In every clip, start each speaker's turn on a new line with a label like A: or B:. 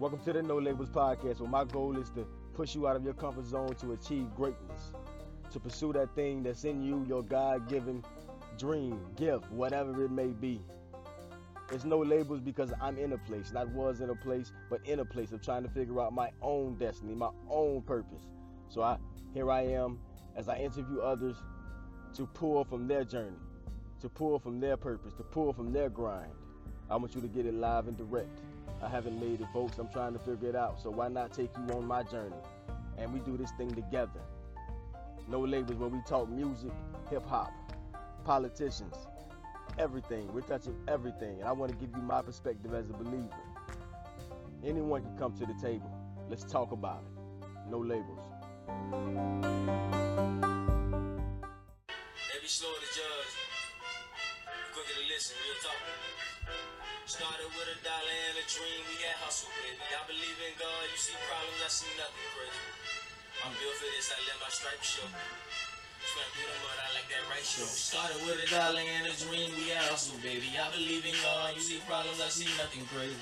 A: Welcome to the No Labels Podcast, where my goal is to push you out of your comfort zone to achieve greatness, to pursue that thing that's in you, your God given dream, gift, whatever it may be. It's no labels because I'm in a place, not was in a place, but in a place of trying to figure out my own destiny, my own purpose. So I here I am as I interview others to pull from their journey, to pull from their purpose, to pull from their grind. I want you to get it live and direct. I haven't made it, folks. I'm trying to figure it out. So why not take you on my journey? And we do this thing together. No labels where we talk music, hip hop, politicians, everything. We're touching everything. And I want to give you my perspective as a believer. Anyone can come to the table. Let's talk about it. No labels.
B: They slow to judge. Listen, real talk. Started with a dollar and a dream, we had hustle, baby. I believe in God, you see problems, I see nothing crazy. I'm built for this, I let my stripes show. Swam through the mud, I like that show. Started with a dollar and a dream, we had hustle, baby. I believe in God, you see problems, I see nothing crazy.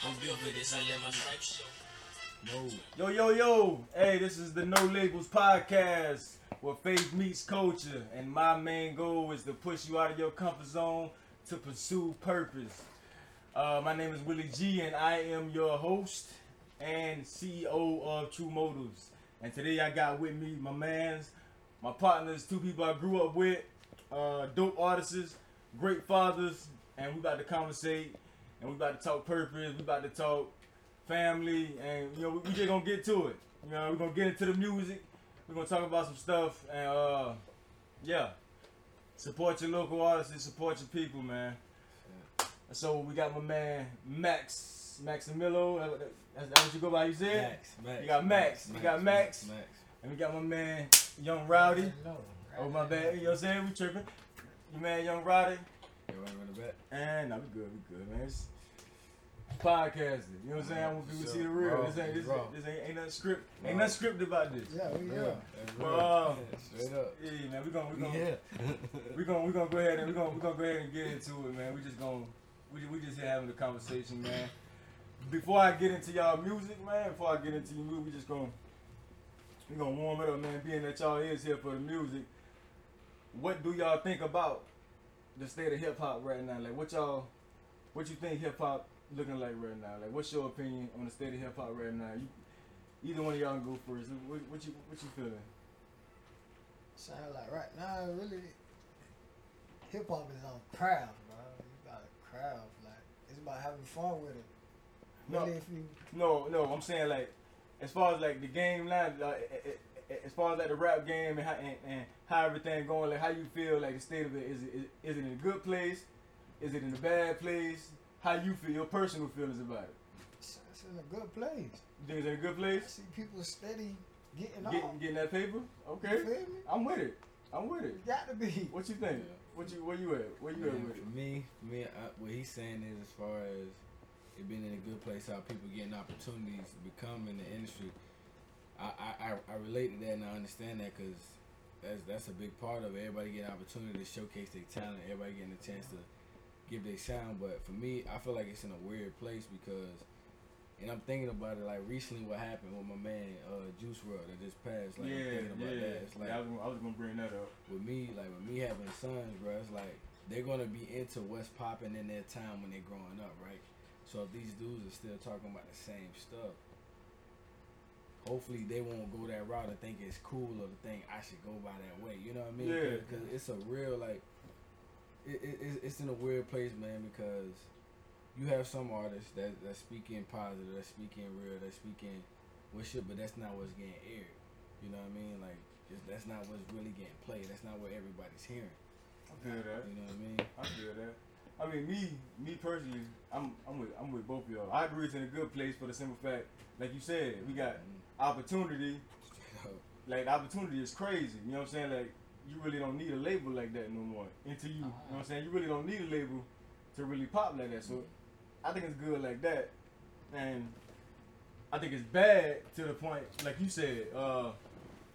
B: I'm built for this, I let my stripes show.
A: Yo, yo, yo. Hey, this is the No Labels Podcast where faith meets culture. And my main goal is to push you out of your comfort zone to pursue purpose. Uh, my name is Willie G, and I am your host and CEO of True Motives. And today I got with me my mans, my partners, two people I grew up with, uh, dope artists, great fathers, and we about to conversate, and we about to talk purpose, we about to talk family, and you know, we, we just gonna get to it. You know, we're gonna get into the music. We're gonna talk about some stuff, and uh, yeah, support your local artists, support your people, man. And so we got my man Max Maximillo. that- that- That's, that's what you go by. You said.
C: Max, Max.
A: You got Max, you got Max.
C: Max.
A: And we got my man Young Rowdy. Oh my bad. You know what I'm saying? We tripping. You man Young Rowdy.
C: You want to run the back?
A: And no, we good, we good, man. It's podcasting. You know what I'm saying? I want people to see the real.
C: Raw,
A: This ain't this,
C: raw.
A: this ain't, ain't nothing script. Ain't
C: Raw.
A: nothing scripted about this.
D: Yeah, we
C: Yeah.
D: here.
C: That's
A: Well,
C: real.
A: um,
C: Yeah, Straight up.
A: Yeah, man. We gonna we
C: We
A: gonna
C: here.
A: we gonna we gonna go ahead and we gonna we gonna go ahead and get into it, man. We just gonna we we just here having a conversation, man. Before I get into y'all music, man. Before I get into your music, we just gonna we gonna warm it up, man. Being that y'all is here for the music, what do y'all think about the state of hip hop right now? Like, what y'all what you think hip hop looking like right now? Like, what's your opinion on the state of hip hop right now? You, either one of y'all can go first. What, what you what you feeling?
D: Sound like right now, really, hip hop is on crowd, bro. You got a crowd, like it's about having fun with it.
A: No.
D: Really, if you
A: No, no, I'm saying like, as far as like the game line, like, eh, eh, as far as like the rap game and how, and, and how everything going, like how you feel, like the state of it, is it is it in a good place? Is it in a bad place? How you feel, your personal feelings about it?
D: it's, it's in a good place.
A: You think it's in a good
D: I
A: place?
D: see people steady getting
A: Getting,
D: off.
A: getting that paper?
D: You
A: Okay,
D: feel me?
A: I'm with it. I'm with it.
D: You got to be.
A: What you think?
C: Yeah.
A: What you where you at? Where you at with it?
C: for me, for me, I, what he's saying is as far as it being in a good place, how people getting opportunities to become in the industry. I, I, I, I relate to that and I understand that because that's that's a big part of it. Everybody getting opportunity to showcase their talent. Everybody getting a chance to give their sound. But for me, I feel like it's in a weird place because, and I'm thinking about it like recently what happened with my man uh, Juice WRLD that just passed. Like I'm
A: yeah,
C: thinking about
A: yeah.
C: that. It's like
A: yeah I, was, gonna- I was gonna bring that up.
C: with me, like with me having sons, bro, it's like they're gonna be into what's popping in their time when they're growing up, right? So if these dudes are still talking about the same stuff, hopefully they won't go that route and think it's cool or to think I should go by that way. You know what I mean?
A: Yeah.
C: Because it's a real like, it, it, it's- in a weird place, man. Because you have some artists that that speak in positive, that speak in real, that speaking with shit, but that's not what's getting aired. You know what I mean? Like it's, that's not what's really getting played. That's not what everybody's hearing.
A: I feel that.
C: You know what I mean?
A: I feel that. I mean, me, me personally, I'm, I'm with, I'm with both of y'all. I agree it's in a good place for the simple fact, like you said, we got
C: mm-hmm. opportunity.
A: Like the opportunity is crazy. You know what I'm saying? Like you really don't need a label like that no more. Until you, you know what I'm saying? You really don't need a label to really pop like that. So I think it's good like that, and I think it's bad to the point, like you said, uh,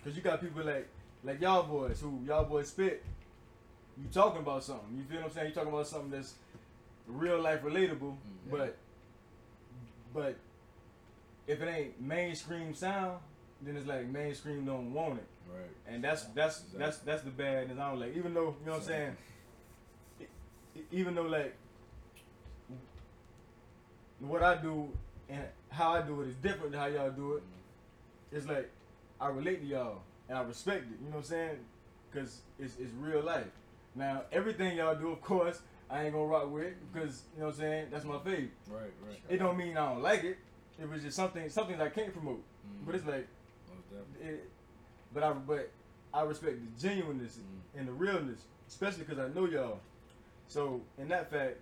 A: cause you got people like, like y'all boys who y'all boys spit. You talking about something? You feel what I'm saying? You talking about something that's real life relatable,
C: Mhm.
A: but but if it ain't mainstream sound, then it's like mainstream don't want it,
C: Right.
A: and that's that's
C: Exactly.
A: that's that's the bad. Don't like, even though you know what I'm saying, even though like what I do and how I do it is different than how y'all do it. It's like I relate to y'all and I respect it. You know what I'm saying? Because it's it's real life. Now everything y'all do, of course, I ain't gonna rock with because you know what I'm saying. That's my favorite.
C: Right. Right.
A: It don't mean I don't like it. It was just something something I can't promote.
C: Mhm.
A: But it's like,
C: Most definitely.
A: it, but I but I respect the genuineness
C: Mhm.
A: and the realness, especially because I know y'all. So in that fact,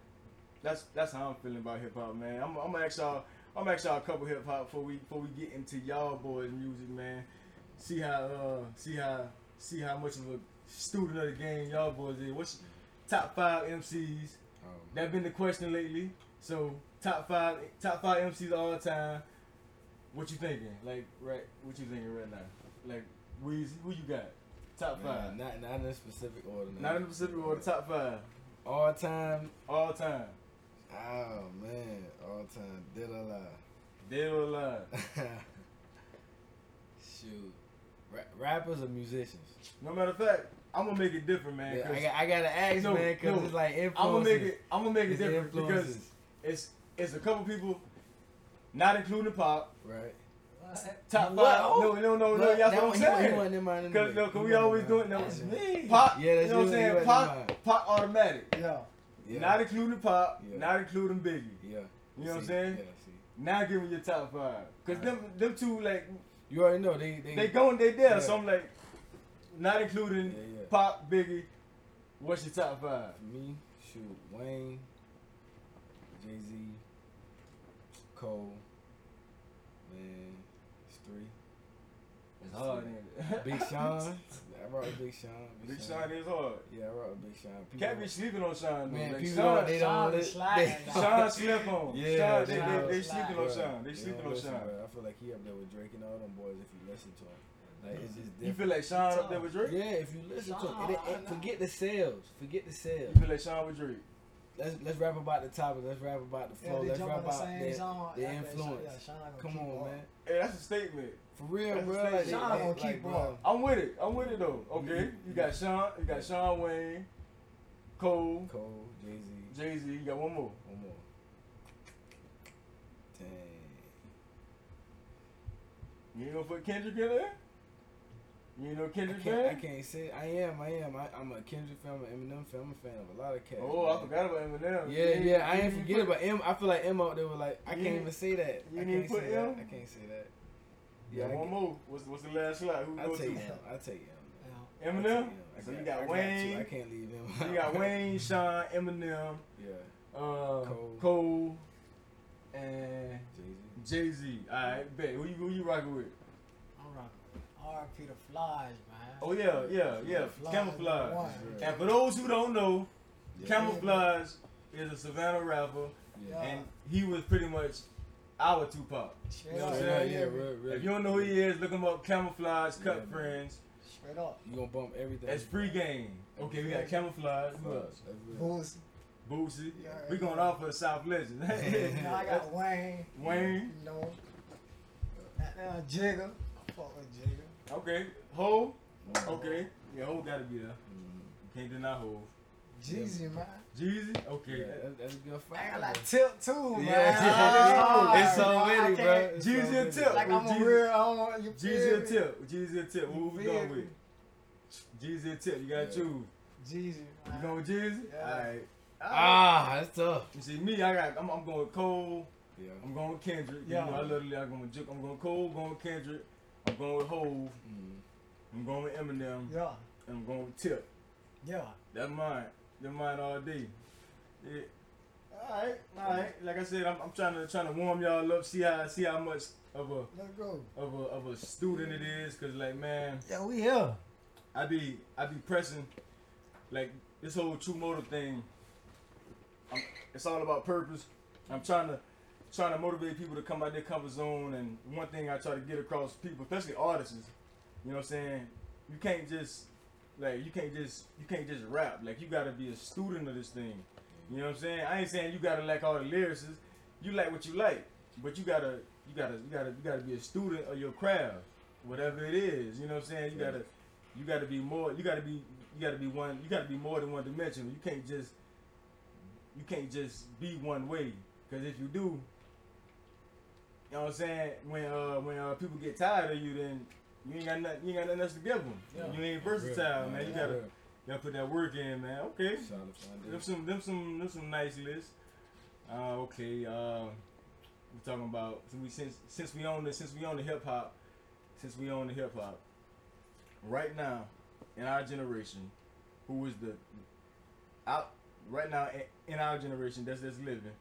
A: that's that's how I'm feeling about hip hop, man. I'm, I'm gonna ask y'all. I'm gonna ask y'all a couple hip hop before we before we get into y'all boys music, man. See how uh see how see how much of a student of the game y'all boys is. What's top five MCs?
C: Um,
A: That been the question lately. So top five top five MCs all the time. What you thinking? Like right? What you thinking right now? Like Weezy, who you got? Top
C: man,
A: five.
C: Not not in a specific order.
A: Not in the Pacific order. Top five
C: All time.
A: all time.
C: Oh man. All time. Dead or alive.
A: Dead or alive.
C: Shoot. Ra- rappers or musicians?
A: No matter of fact, I'm gonna make it different, man.
C: Yeah, I, got, I gotta ask,
A: No,
C: man, because
A: no.
C: it's like influences.
A: I'm gonna make it. I'm gonna make it different because it's it's a couple people, not including the pop.
C: Right.
A: Top
C: What?
A: five. No, no, no, no.
C: Look,
A: That's
C: that
A: what I'm
C: one- he wa- He
A: saying.
C: wasn't in mine.
A: Cause, no, cause
C: He
A: we always
C: in
A: doing
C: that.
A: no
C: That's
A: me. Pop.
C: Yeah, that's
A: you know what I'm saying. Pop, pop automatic.
D: Yeah.
C: Yeah.
A: Not including pop.
C: Yeah.
A: Not including Biggie.
C: Yeah.
A: You know what I'm saying?
C: Yeah, see.
A: Now give me your top five. Cause them them two like
C: You already know they they,
A: they going they there.
C: Yeah.
A: So I'm like, not including
C: Yeah, yeah.
A: pop Biggie. What's your top five?
C: For me, shoot, Wayne, Jay Z, Cole, man, it's three.
A: It's hard, ain't it?
C: Big Sean, I rock with Big Sean.
A: Big Sean is hard.
C: Yeah, I rock with Big Sean. People
A: Can't be sleeping on Sean. though.
C: Man,
A: like,
C: people
A: Sean,
C: they
D: Sean
C: don't
D: is
C: li-
D: sliding
C: they-
D: now.
A: Sean slept on.
C: Yeah,
A: Sean, they,
C: Sean
A: they, they
D: is
A: sleeping on Sean. They
C: you
A: sleeping on Sean.
C: bruh. I feel like he up there with Drake and all them boys if you listen to him. Like it's just different.
A: You feel like Sean up there with Drake?
C: Yeah, if you listen to him,
D: Sean,
C: it, it, forget the sales, forget the sales.
A: You feel like Sean with Drake?
C: Let's let's rap about the topic. Let's rap about the
D: Yeah,
C: flow.
D: they
C: let's
D: jump
C: rap
D: on the
C: about
D: same
C: the,
D: song.
C: the
D: after that,
C: influence.
D: Yeah, Sean
C: Come
D: keep
C: on,
D: up.
C: man.
A: Hey, that's a statement.
C: For real,
A: That's
C: bro. Like,
D: Sean gonna
C: like,
D: keep
C: bro,
D: up.
A: I'm with it. I'm with it though. Okay, mm-hmm. you got Sean. You got Sean Wayne, Cole,
C: Cole, Jay Z,
A: Jay Z. You got one more.
C: one more. Dang.
A: You ain't gonna put Kendrick in there? You ain't no
C: I
A: Kendrick
C: can't, I can't say I am. I am. I, I'm a Kendrick fan. I'm an Eminem fan. I'm a fan of a lot of cats.
A: Oh, I forgot about Eminem.
C: Yeah,
A: You
C: yeah. I ain't
A: you
C: forget
A: put-
C: about M. I feel like M out there was like I
A: You
C: can't even say that.
A: you
C: I
A: ain't
C: can't
A: put
C: say that.
A: M?
C: I can't say that.
A: Yeah,
C: I
A: one
C: get-
A: more. What's what's the last slot? Who
C: I
A: go
C: take
A: to?
C: M. I take M.
D: Yeah.
C: I take
A: Eminem.
C: M. I
A: So you
C: got-
A: got
C: I got
A: Wayne.
C: two. I can't leave him.
A: You got Wayne, Sean, Eminem,
C: Yeah.
A: uh,
C: Cole.
A: Cole, and
C: Jay Z.
A: Jay Z. All right, bet. Who you who you rocking with?
D: I'm rocking with R.P. the Flies, man.
A: Oh yeah, yeah, yeah.
D: Flies
A: Camoflauge.
D: one.
C: Yeah.
A: And for those who don't know,
C: Yeah.
A: Camoflauge is a Savannah rapper,
C: Yeah.
A: and he was pretty much our Tupac.
D: Straight
A: You know what I'm saying?
C: yeah, real, real.
A: If you don't know who he is, look him up. Camoflauge, Cut
C: Yeah, man.
A: Friends.
D: Straight up.
C: You gonna bump everything.
A: That's free game. Okay, we got Camoflauge. Who else?
C: That's
A: Boosie.
D: Yeah,
A: We going off for the South Legend.
D: You I got Wayne.
A: Wayne.
D: You know. That uh, Jigga. I fuck with Jigga.
A: Okay. Ho.
C: Mm.
A: Okay. Yeah, Ho gotta be there.
C: Mm.
A: Can't deny Ho.
D: Jeezy, man.
A: Jeezy. Okay.
C: Yeah, that, that's a good fight.
D: I got like Tip too, man.
C: Yeah, it's so
D: bro,
C: many, bro. It's
A: Jeezy
C: so
A: and
C: many.
A: Tip.
D: Like I'm a
A: Jeezy-
D: real, I don't want you
A: Jeezy
D: feel
A: and? Tip. Jeezy and Tip. Who we
D: feel
A: going
D: me?
A: with? Jeezy and Tip. You gotta
C: Yeah.
A: choose.
D: Jeezy,
A: You going with Jeezy?
D: Yeah.
A: Alright.
C: Ah, that's tough.
A: You see me, I got I'm, I'm going with Cole.
C: Yeah.
A: I'm going with Kendrick.
D: Yeah.
A: You know, I literally I'm going with J- I'm going with Cole, going with Kendrick. I'm going with Hove.
C: Mm.
A: I'm going with Eminem.
D: Yeah,
A: And I'm going with Tip.
D: yeah.
A: That's mine. That's mine all day. Yeah. Alright, alright. Like I said, I'm, I'm trying to trying to warm y'all up, see how see how much of a of a of a student it is, cause like man,
D: Yeah, we here.
A: I be I be pressing like this whole true motive thing. I'm, it's all about purpose. I'm trying to trying to motivate people to come out their comfort zone. And one thing I try to get across people, especially artists, you know what I'm saying? You can't just like you can't just you can't just rap. Like you gotta be a student of this thing. You know what I'm saying? I ain't saying you gotta like all the lyricists. You like what you like, but you gotta you gotta you gotta you gotta be a student of your craft, whatever it is. You know what I'm saying? You gotta you gotta be more. You gotta be you gotta be one. You gotta be more than one dimensional. You can't just you can't just be one way. Because if you do, you know what I'm saying? When uh when uh, people get tired of you, then you ain't got nothing. You ain't got nothing else to give them.
D: Yeah.
A: You ain't versatile, man. You gotta gotta put that work in, man. Okay. Them some, them some, them some nice lists. Uh, okay. Uh, we talking about since we since since we own the since we own the hip hop, since we own the hip hop. Right now, in our generation, who is the out right now in- in our generation that's that's living,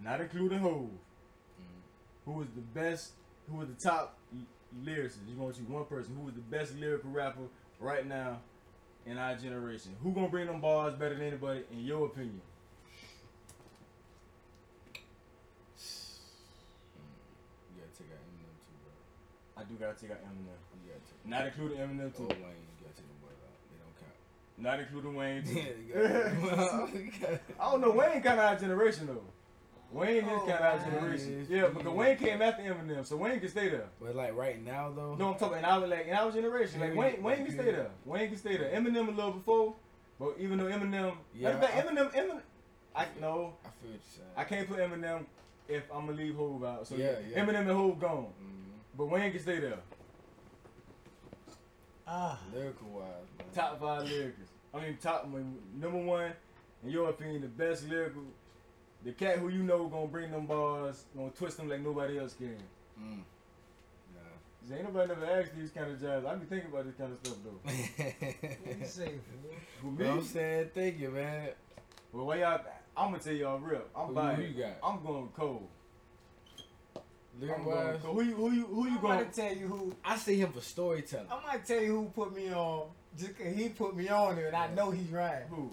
A: not including Hove, who is the best, who is the top lyricist? You're gonna choose one person who is the best lyrical rapper right now in our generation. Who gonna bring them bars better than anybody in your opinion?
C: You gotta take out Eminem too, bro.
A: I do gotta take out Eminem.
C: You gotta take
A: Not including Eminem
C: Oh,
A: too.
C: Wayne, you gotta take them boys out. They don't count.
A: Not including Wayne. Too.
C: you gotta- you gotta-
A: I don't know. Wayne kind of our generation though. Wayne is
D: Oh,
A: kind of our
D: man.
A: generation.
C: Yeah,
A: Yeah, because
C: yeah.
A: Wayne came after Eminem, so Wayne can stay there.
C: But like right now though,
A: No, I'm talking in our like in our generation. Like Wayne, Wayne can
C: yeah.
A: stay there. Wayne can stay there. Eminem a little before, but even though Eminem,
C: Yeah,
A: matter of fact,
C: I-
A: Eminem, Eminem, I no,
C: I feel what you're saying.
A: I can't put Eminem if I'm gonna leave Hove out. So
C: Yeah, yeah.
A: Eminem and Hove gone,
C: Mhm.
A: but Wayne can stay there.
D: Ah,
C: Lyrical wise, man.
A: Top five lyricists. I mean, top I mean, number one, in your opinion, the best lyrical, the cat who you know gonna bring them bars, gonna twist them like nobody else can.
C: Mm. Nah.
A: Ain't nobody never asked these kind of jobs. I be thinking about this kind of stuff though.
D: what you say, fool?
A: Who
C: But I'm saying, thank you, man.
A: Well, why y'all? I'm gonna tell y'all real. I'm
C: Who-
A: buying.
C: who you got?
A: I'm going cold.
C: Lyric
A: I'm going
C: wise,
A: cold. Who you? Who you? Who you
D: I'm
A: going?
D: gonna tell you who.
C: I see him for storytelling.
D: I might tell you who put me on. Just 'cause he put me on there, and I know he's right.
A: Who?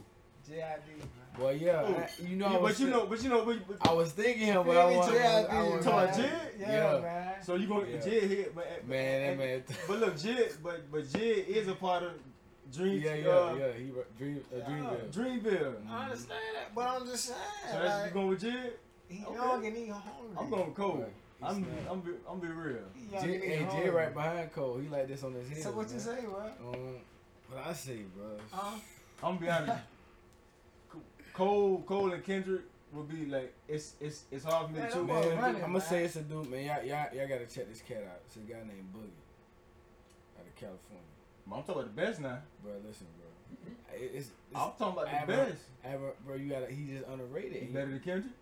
D: JID, man.
C: Well, yeah,
A: Who?
C: I, you know,
A: Yeah, but you
C: thi-
A: know, but you know, but, but,
C: I was thinking him, but I
D: me,
C: want.
D: JID,
C: I
A: Talking
C: want
A: about
D: man.
A: JID?
D: Yeah,
C: Yeah.
D: man.
A: so you going to
C: Yeah.
A: JID hit, but
C: man, that man.
A: But look, JID, but but JID is a part of Dream.
C: yeah, yeah,
A: uh,
C: yeah. He re- dream, uh,
D: Yeah.
C: Dreamville.
A: Dreamville.
D: I understand that, but I'm just saying.
A: So that's you
D: like,
A: going with JID?
D: he
A: okay.
D: young and he hungry.
A: I'm going cold.
C: Right.
A: I'm
C: He's
A: I'm be, I'm be real.
D: He young and
C: hey, J right behind Cole. He like this on his head.
D: So what you say, bro?
C: Um, what I say, bro.
D: Huh?
A: I'm gonna be honest. Cole, Cole and Kendrick will be like it's it's it's hard for me
D: Man,
A: to choose.
D: them boys
C: Man,
D: running,
C: I'm gonna
D: man.
C: say it's a dude, man. Y'all, y'all, y'all gotta check this cat out. It's a guy named Boogie out of California.
A: I'm talking about the best now.
C: Bro, listen, bro. It's, it's
A: I'm talking about the
C: Aver-
A: best.
C: Aver- bro, you gotta. He just underrated.
A: He
C: He-
A: better than Kendrick.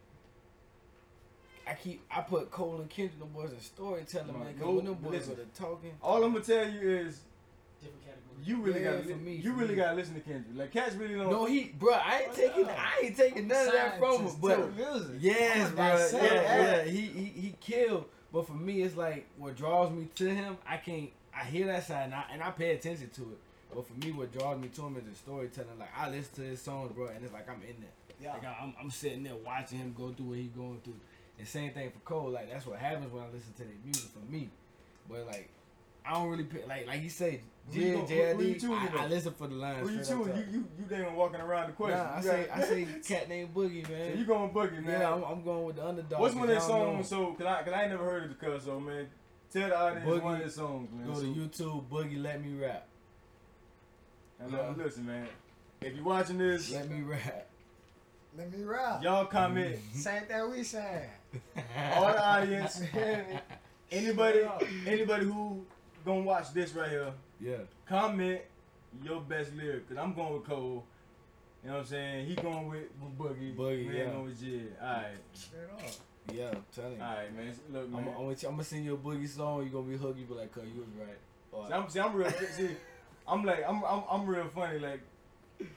C: I keep. I put Cole and Kendrick, them boys in storytelling, man. Cause when them boys
A: listen.
C: were talking,
A: All I'm gonna tell you is
D: Different category.
A: you really
C: Yeah,
A: gotta
C: for
A: li-
C: me,
A: you really
C: me.
A: gotta listen to Kendrick. Like cats really don't.
C: no, he, bro. I ain't taking. I ain't taking none of that from him. But
D: music.
C: Yes,
D: I'm
C: bro.
D: not
C: Yeah,
D: saying
C: yeah. He, he he killed. But for me, it's like what draws me to him. I can't. I hear that side and I, and I pay attention to it. But for me, what draws me to him is the storytelling. Like I listen to his songs, bro, and it's like I'm in there.
D: Yeah.
C: Like I'm, I'm sitting there watching him go through what he going through. And same thing for Cole. Like that's what happens when I listen to their music for me. But like I don't really pay, like like he said,
A: Who you
C: J
A: gon- who- who
C: JID. I, I listen for the lines.
A: Who you
C: straight up.
A: You you you damn walking around the question.
C: Nah, I say I say cat named Boogie, man.
A: So you going boogie, man?
C: yeah, I'm, I'm going with the underdog.
A: What's one of their
C: 'cause I don't
A: songs? So, cause I, cause I ain't never heard of the cuss, so man, tell the audience one of their songs, man.
C: Go
A: So-
C: to YouTube, Boogie, let me rap.
A: and, uh,
C: Uh-huh.
A: listen, man. If you watching this,
C: Let me rap.
D: Let me rap.
A: y'all comment.
D: Same thing we saying.
A: All the audience, anybody, anybody who gonna watch this right here,
C: Yeah.
A: comment your best lyric. Cause I'm going with Cole. You know what I'm saying? He going with, with Boogie.
C: Boogie,
A: man
C: yeah.
A: going with JID. All right,
D: Straight up.
C: Yeah, I'm telling you.
A: all right, man. Look,
C: I'm,
A: man.
C: I'm, gonna, I'm gonna send you a Boogie song. You gonna be hooked. You be like, "Cuz you was right." Or,
A: See, I'm, see, I'm real. See, I'm like, I'm, I'm, I'm real funny. Like,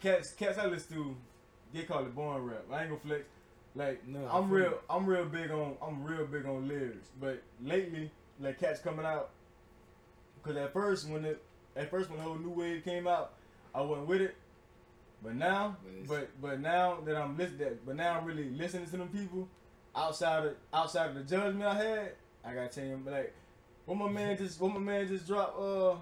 A: cats, cats I listen to, they call it born rap. I ain't gonna flex. Like,
C: No, I
A: I'm real,
C: you.
A: I'm real big on, I'm real big on lyrics. But lately, like, cats coming out. Cause at first, when it, at first when the whole new wave came out, I wasn't with it. But now,
C: But
A: but but now that I'm listening, but now I'm really listening to them people outside of outside of the judgment I had. I gotta tell you, like, what my man just, what my man just dropped. Uh,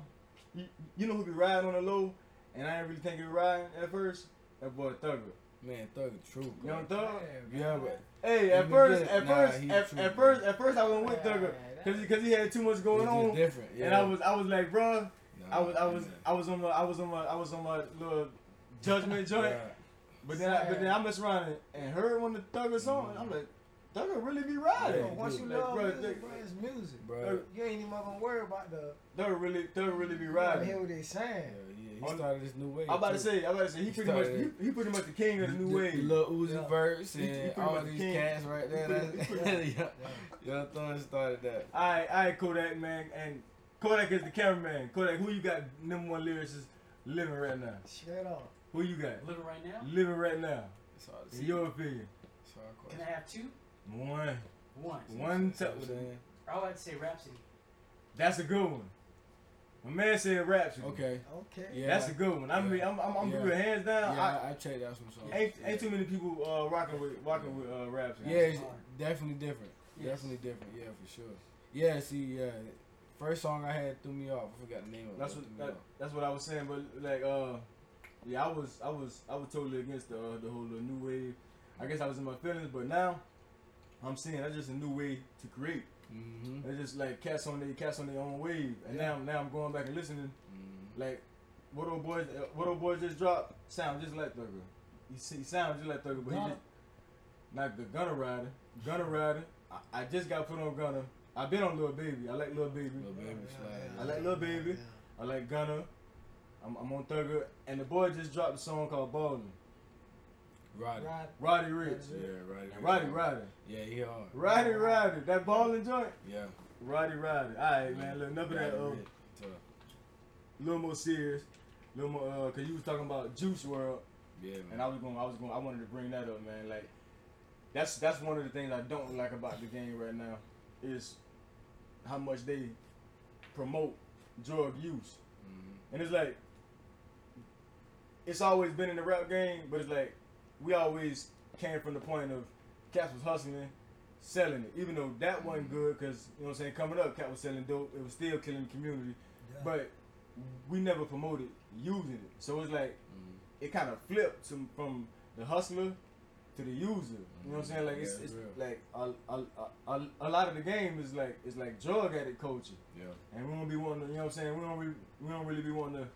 A: you, you know who be riding on the low, and I didn't really think he was riding at first. That boy Thugger,
C: man, Thug is true.
A: Young. Thug.
C: Yeah, but
A: Hey, at first, at first, at,
C: true,
A: at first, at first, I went with Thugger
D: that-
A: because because he had too much going on,
C: different. Yeah.
A: and I was I was like, bruh,
C: Nah,
A: I was I was
C: man.
A: I was on my I was on my I was on my little judgment joint,
C: Right.
A: but then I, but then I messed around and, and heard one of the Thugger song, and I'm like, Thugger really be riding.
C: Yeah,
D: once you
A: Like,
D: love
A: bruh,
D: music, bro, it's music.
C: Bro.
D: You ain't even gonna worry about the.
A: Thugger really Thugger really be
D: You gotta
A: riding.
D: hear what they
C: Yeah,
D: saying.
C: yeah. He
A: On-
C: started this new wave.
A: I'm about to say, I'm about to say, he pretty much he, he pretty much the king of the new
C: The-
A: wave.
C: The Lil Uzi
D: Yeah.
C: verse
A: He- he
C: and all
A: much
C: these
A: king.
C: cats right there. That's,
A: he pretty-
C: yeah. Young Thug started that.
A: All right, all right, Kodak man, and Kodak is the cameraman. Kodak, who you got number one lyricist living right now?
D: Straight up.
A: Who you got
E: Living right now.
A: living right now?
C: That's hard
A: In
C: see.
A: your opinion,
C: That's hard
E: Can I
C: question.
E: have two?
A: One,
E: One.
A: one.
C: See what I'm
A: T-
C: saying?
E: I would like to say Rapsody.
A: that's a good one. My man said Rapsody.
C: Okay.
D: Okay.
C: Yeah.
A: That's a good one. I mean,
C: Yeah.
A: I'm, I'm, I'm
C: Yeah.
A: good hands down.
C: Yeah, I, I checked out some songs.
A: I, ain't, ain't too many people uh, rocking with rocking with uh, Rapsody.
C: Yeah, it's definitely different.
E: Yes.
C: Definitely different. Yeah, for sure. Yeah, see, yeah. First song I had threw me off. I forgot the name of it.
A: That's
C: but
A: what that, that's what I was saying. But like, uh, yeah, I was I was I was totally against the uh, the whole uh, new wave. I guess I was in my feelings, but now I'm saying that's just a new way to create.
C: Mm-hmm.
A: It's just like cats on their cats on their own wave. And
C: Yeah.
A: now now I'm going back and listening.
C: Mm-hmm.
A: Like what old boys uh, what old boys just dropped sound just like Thugger. He, see- he sounds just like Thugger, but he just not the Gunna Rider. Gunna Rider. I, I just got put on Gunna. I've been on Lil Baby. I like Lil Baby.
C: Lil Baby slide.
A: I like Lil Baby. I like Gunna. I'm, I'm on Thugger. And the boy just dropped a song called Ballin'.
C: Roddy.
D: Right.
A: Roddy Ricch.
C: Yeah, Roddy.
A: Roddy Roddy.
C: Yeah, he hard.
A: Roddy Roddy. That ballin' joint.
C: Yeah.
A: Roddy Roddy. Alright, man. Look, enough of that.
C: Roddy
A: Uh, a little more serious. A little more, uh, cause you was talking about Juice WRLD,
C: Yeah, man.
A: and I was going, I was going, I wanted to bring that up, man. Like, that's that's one of the things I don't like about the game right now, is how much they promote drug use,
C: Mhm.
A: and it's like, it's always been in the rap game, but it's like, we always came from the point of cats was hustling, selling it, even though that wasn't good, cause you know what I'm saying, coming up, cat was selling dope, it was still killing the community, but we never promoted using it. So it's like
C: Mhm.
A: it kind of flipped from, from the hustler to the user. You know what I'm saying? Like it's,
C: Yeah,
A: it's
C: real.
A: like a, a, a, a, lot of the game is like it's like drug addict culture,
C: Yeah.
A: and we don't be wanting to. You know what I'm saying? We don't really, we don't really be wanting to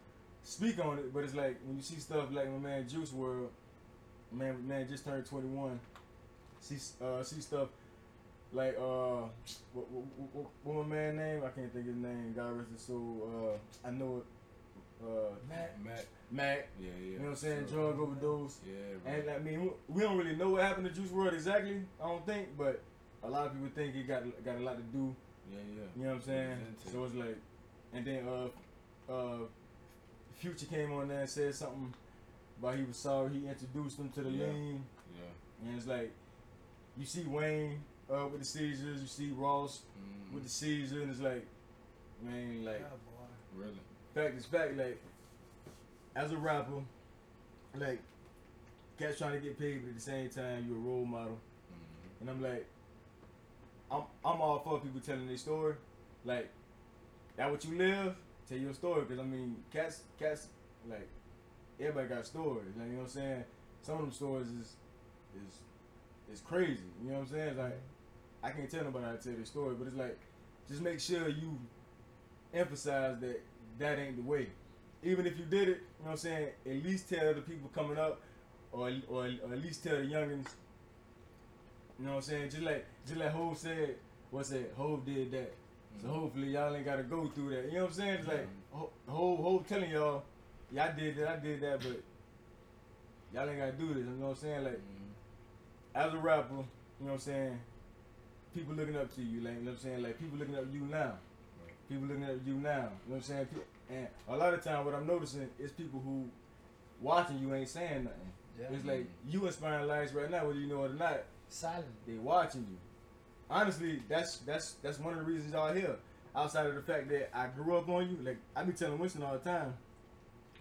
A: speak on it. But it's like when you see stuff like my man Juice WRLD, man, man just turned 21. See, uh, see stuff like uh, what, what, what, what my man name? I can't think of his name. God rest his soul. Uh, I know it. Uh,
D: Mac.
C: Mac.
A: Mac.
C: Yeah, yeah.
A: You know what I'm saying?
C: Sure.
A: Drug overdose.
C: Yeah, bro.
A: And I mean, we don't really know what happened to Juice WRLD exactly. I don't think, but a lot of people think it got got a lot to do.
C: yeah, yeah.
A: You know what I'm saying?
C: Represented.
A: So it's like, and then uh, uh, Future came on there and said something about he was sorry. He introduced them to the
C: Yeah.
A: lean,
C: Yeah.
A: and it's like, you see Wayne uh, with the seizures, you see Ross
C: Mhm.
A: with the seizure, and it's like, man, like
D: Yeah.
C: Really.
A: fact is fact. Like, as a rapper, like, cats trying to get paid, but at the same time, you're a role model.
C: Mhm.
A: And I'm like, I'm I'm all for people telling their story. Like, that what you live, tell your story. Cause I mean, cats, cats, like, everybody got stories. Like, you know what I'm saying? Some of them stories is is is crazy. You know what I'm saying? Like, I can't tell nobody how to tell their story, but it's like, just make sure you emphasize that that ain't the way. Even if you did it, you know what I'm saying? At least tell the people coming up, or or, or at least tell the youngins. You know what I'm saying? Just like just like Hove said, what's that? Hove did that. So
C: Mhm.
A: hopefully y'all ain't gotta go through that. You know what I'm saying? It's like Ho- Hove Hove telling y'all, yeah, I did that, I did that, but y'all ain't gotta do this. You know what I'm saying? Like
C: Mhm.
A: as a rapper, you know what I'm saying? People looking up to you, like you know what I'm saying? Like people looking up to you now. People looking up to you now. You know what I'm saying? And a lot of time, what I'm noticing is people who watching you ain't saying nothing.
D: Yeah.
A: It's like you inspiring lives right now, whether you know it or not.
D: Silent.
A: They watching you. Honestly, that's that's that's one of the reasons y'all here. Outside of the fact that I grew up on you, like I be telling Winston all the time.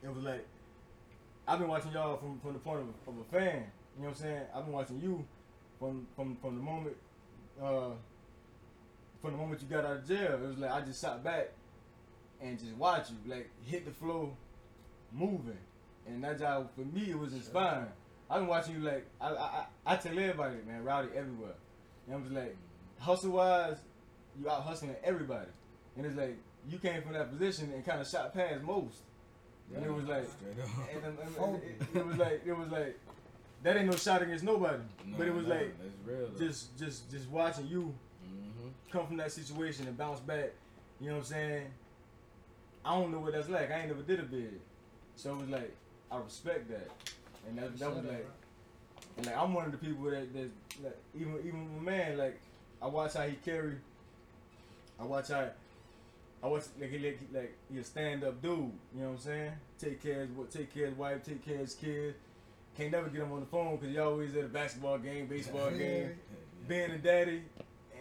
A: It was like I've been watching y'all from, from the point of, of a fan. You know what I'm saying? I've been watching you from from from the moment uh from the moment you got out of jail. It was like I just sat back and just watch you, like hit the flow moving. And that job for me it was inspiring. I've been watching you like I I, I, tell everybody, man, rowdy everywhere. And I'm like, hustle wise, you out hustling everybody. And it's like you came from that position and kind of shot past most. And it was like, and, and- and- it, it was like, it was like, that ain't no shot against nobody. but it was
C: No, no,
A: like,
C: real.
A: just, just, just watching you
C: Mhm.
A: come from that situation and bounce back. You know what I'm saying? I don't know what that's like. I ain't never did a bid, so it was like I respect that, and that, that was like, and like I'm one of the people that that like, even even my man like I watch how he carry. I watch how. I watch like he like, like he a stand up dude. You know what I'm saying? Take care of his take care of his wife, take care of his kids. Can't never get him on the phone because he always at a basketball game, baseball game being a daddy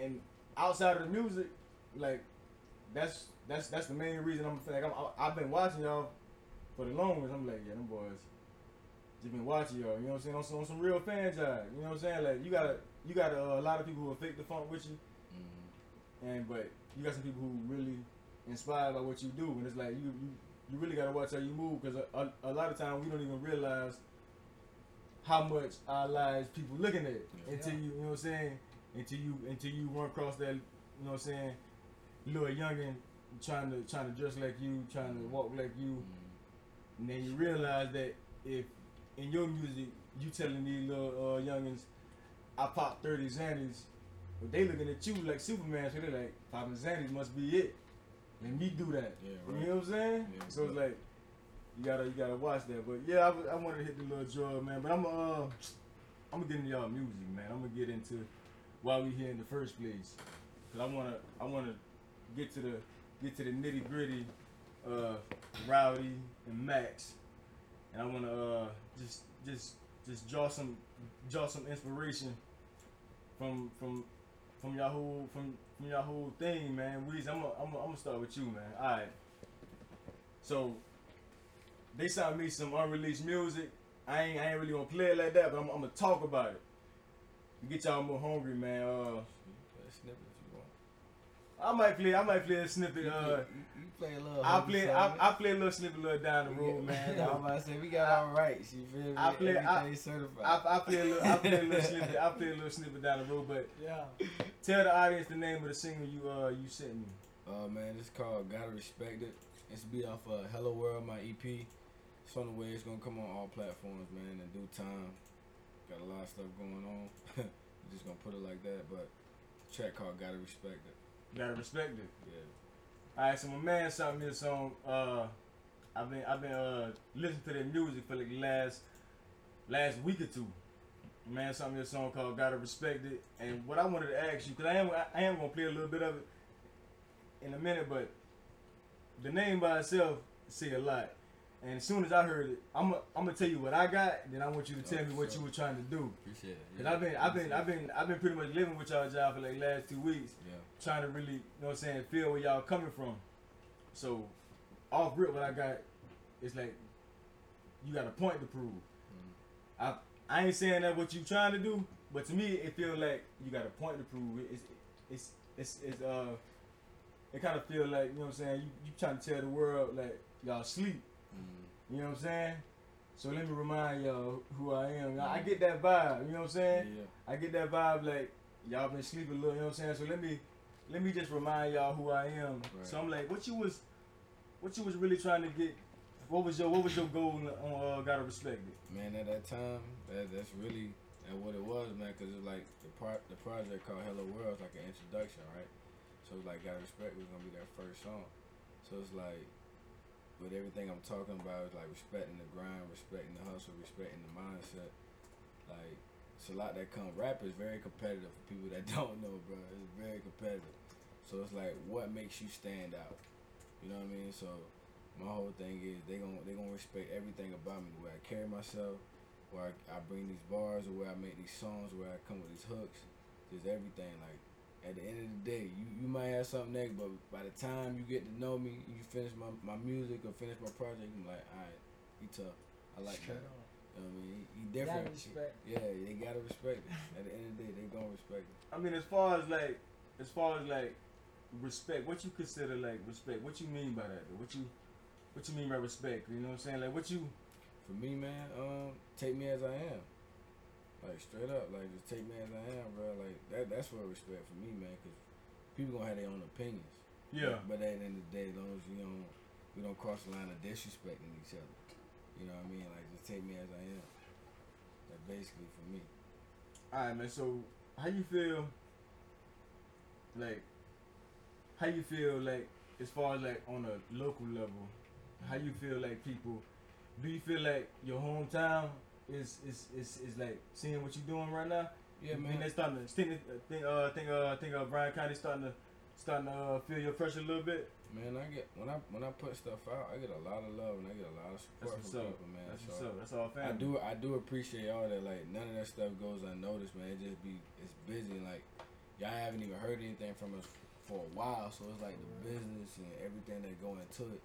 A: and outside of the music, like that's that's that's the main reason I'm like I'm, I- I've been watching y'all for the longest. I'm like, yeah, them boys just been watching y'all. You know what I'm saying? On some, on some real fan jive. You know what I'm saying? Like you got a you got a, a lot of people who will fake the funk with you,
C: Mhm.
A: and but you got some people who really inspired by what you do, and it's like you you, you really got to watch how you move because a, a, a lot of times we don't even realize how much our lives people looking at
C: Yeah.
A: until you you know what I'm saying until you until you run across that you know what I'm saying little youngin trying to trying to dress like you trying to walk like you
C: Mhm.
A: and then you realize that if in your music you telling these little uh, youngins I pop 30 Xannies but they looking at you like Superman so they're like popping Xannies must be it let me do that.
C: Yeah,
A: you know what I'm saying?
C: Yeah,
A: so it's like you gotta you gotta watch that. But yeah I, I wanted to hit the little drug man. But I'm uh I'm gonna get into y'all music man. I'm gonna get into why we here in the first place. Cause I wanna I wanna get to the get to the nitty gritty uh Rowdy and Max. And I wanna uh just just just draw some draw some inspiration from from from y'all whole from from y'all whole thing, man. Weez, I'm gonna I'm I'm start with you, man. All right. So they sent me some unreleased music. I ain't I ain't really gonna play it like that, but I'm, I'm gonna talk about it. Get y'all more hungry, man. Uh,
C: Play a snippet if you want.
A: I might play I might play a snippet. Uh,
C: play- you, you play a little.
A: I play. I, I play a little snippet a little down the road,
C: got-
A: man.
C: I was about to say we got our rights. You feel me?
A: I play- I-
C: certified.
A: I, I play a little I play a little snippet I play a little snippet down the road, but
D: Yeah.
A: tell the audience the name of the single you uh you sent me.
C: Uh man, it's called Gotta Respect It. It's be off uh, Hello World, my EP. It's on the way. It's gonna come on all platforms, man, in due time. Got a lot of stuff going on. I'm just gonna put it like that, but track called Gotta Respect It.
A: Gotta respect it.
C: Yeah.
A: Alright, so my man sent me a song. Uh, I've been I've been uh listening to their music for like the last last week or two. My man sent me a song called "Gotta Respect It," and what I wanted to ask you, cause I am I am gonna play a little bit of it in a minute, but the name by itself say a lot. And as soon as I heard it, I'm i I'm gonna tell you what I got. Then I want you to tell
C: Oh,
A: me what
C: sure.
A: you were trying to do.
C: Appreciate it.
A: Cause I've been I've been I've been I've been pretty much living with y'all job for like last two weeks
C: Yeah.
A: trying to really, you know what I'm saying, feel where y'all coming from. So, off rip, what I got is like, you got a point to prove.
C: Mm.
A: I I ain't saying that what you trying to do, but to me, it feel like you got a point to prove. It's it's it's, it's uh, it kind of feel like you know what I'm saying. You you trying to tell the world like y'all sleep. You know what I'm saying? So let me remind y'all who I am. I I get that vibe. You know what I'm saying?
C: Yeah.
A: I get that vibe like y'all been sleeping a little, you know what I'm saying? So let me let me just remind y'all who I am.
C: Right.
A: So I'm like, what you was what you was really trying to get what was your what was your goal on uh, gotta respect it?
C: Man, at that time, that, that's really and what it was, man. Cause it's like the part, the project called Hello World is like an introduction, right? So it's like Gotta Respect was gonna be their first song. So it's like with everything I'm talking about, like respecting the grind, respecting the hustle, respecting the mindset. Like it's a lot that come. Rap is very competitive for people that don't know, bro. It's very competitive. So it's like what makes you stand out. You know what I mean? So my whole thing is they gon' they gonna respect everything about me, the way I carry myself, where I, I bring these bars, or where I make these songs, where I come with these hooks, just everything. Like at the end of the day, you you might have something next, but by the time you get to know me, you finish my, my music or finish my project, I'm like, all right, he tough. I like
D: Straight
C: that. You know what I mean? He, he
D: Gotta
C: different.
D: respect.
C: Yeah, they gotta respect it. At the end of the day, they gonna respect it.
A: I mean as far as like as far as like respect, what you consider like respect? What you mean by that? What you what you mean by respect? You know what I'm saying? Like what you
C: For me, man, um, take me as I am. Like straight up, like just take me as I am, bro. Like that. That's what respect for me, man. Cause people gonna have their own opinions.
A: Yeah.
C: But at the end of the day, as long as you don't, we don't cross the line of disrespecting each other. You know what I mean? Like just take me as I am. Like basically for me.
A: All right, man. So, how you feel? Like, how you feel like as far as like on a local level? How you feel like people? Do you feel like your hometown is is is, is like seeing what you're doing right now?
C: Yeah,
A: I
C: man.
A: mean, they starting to think think uh think uh think uh Bryan County starting to starting to uh, feel your pressure a little bit.
C: Man, I get when I when I put stuff out, I get a lot of love and I get a lot of support
A: what's
C: from
A: up.
C: people, man.
A: That's
C: so
A: what's up. That's all family.
C: I do I do appreciate all that. Like none of that stuff goes unnoticed, man. It just be it's busy. Like y'all haven't even heard anything from us for a while, so it's like the business and everything that go into it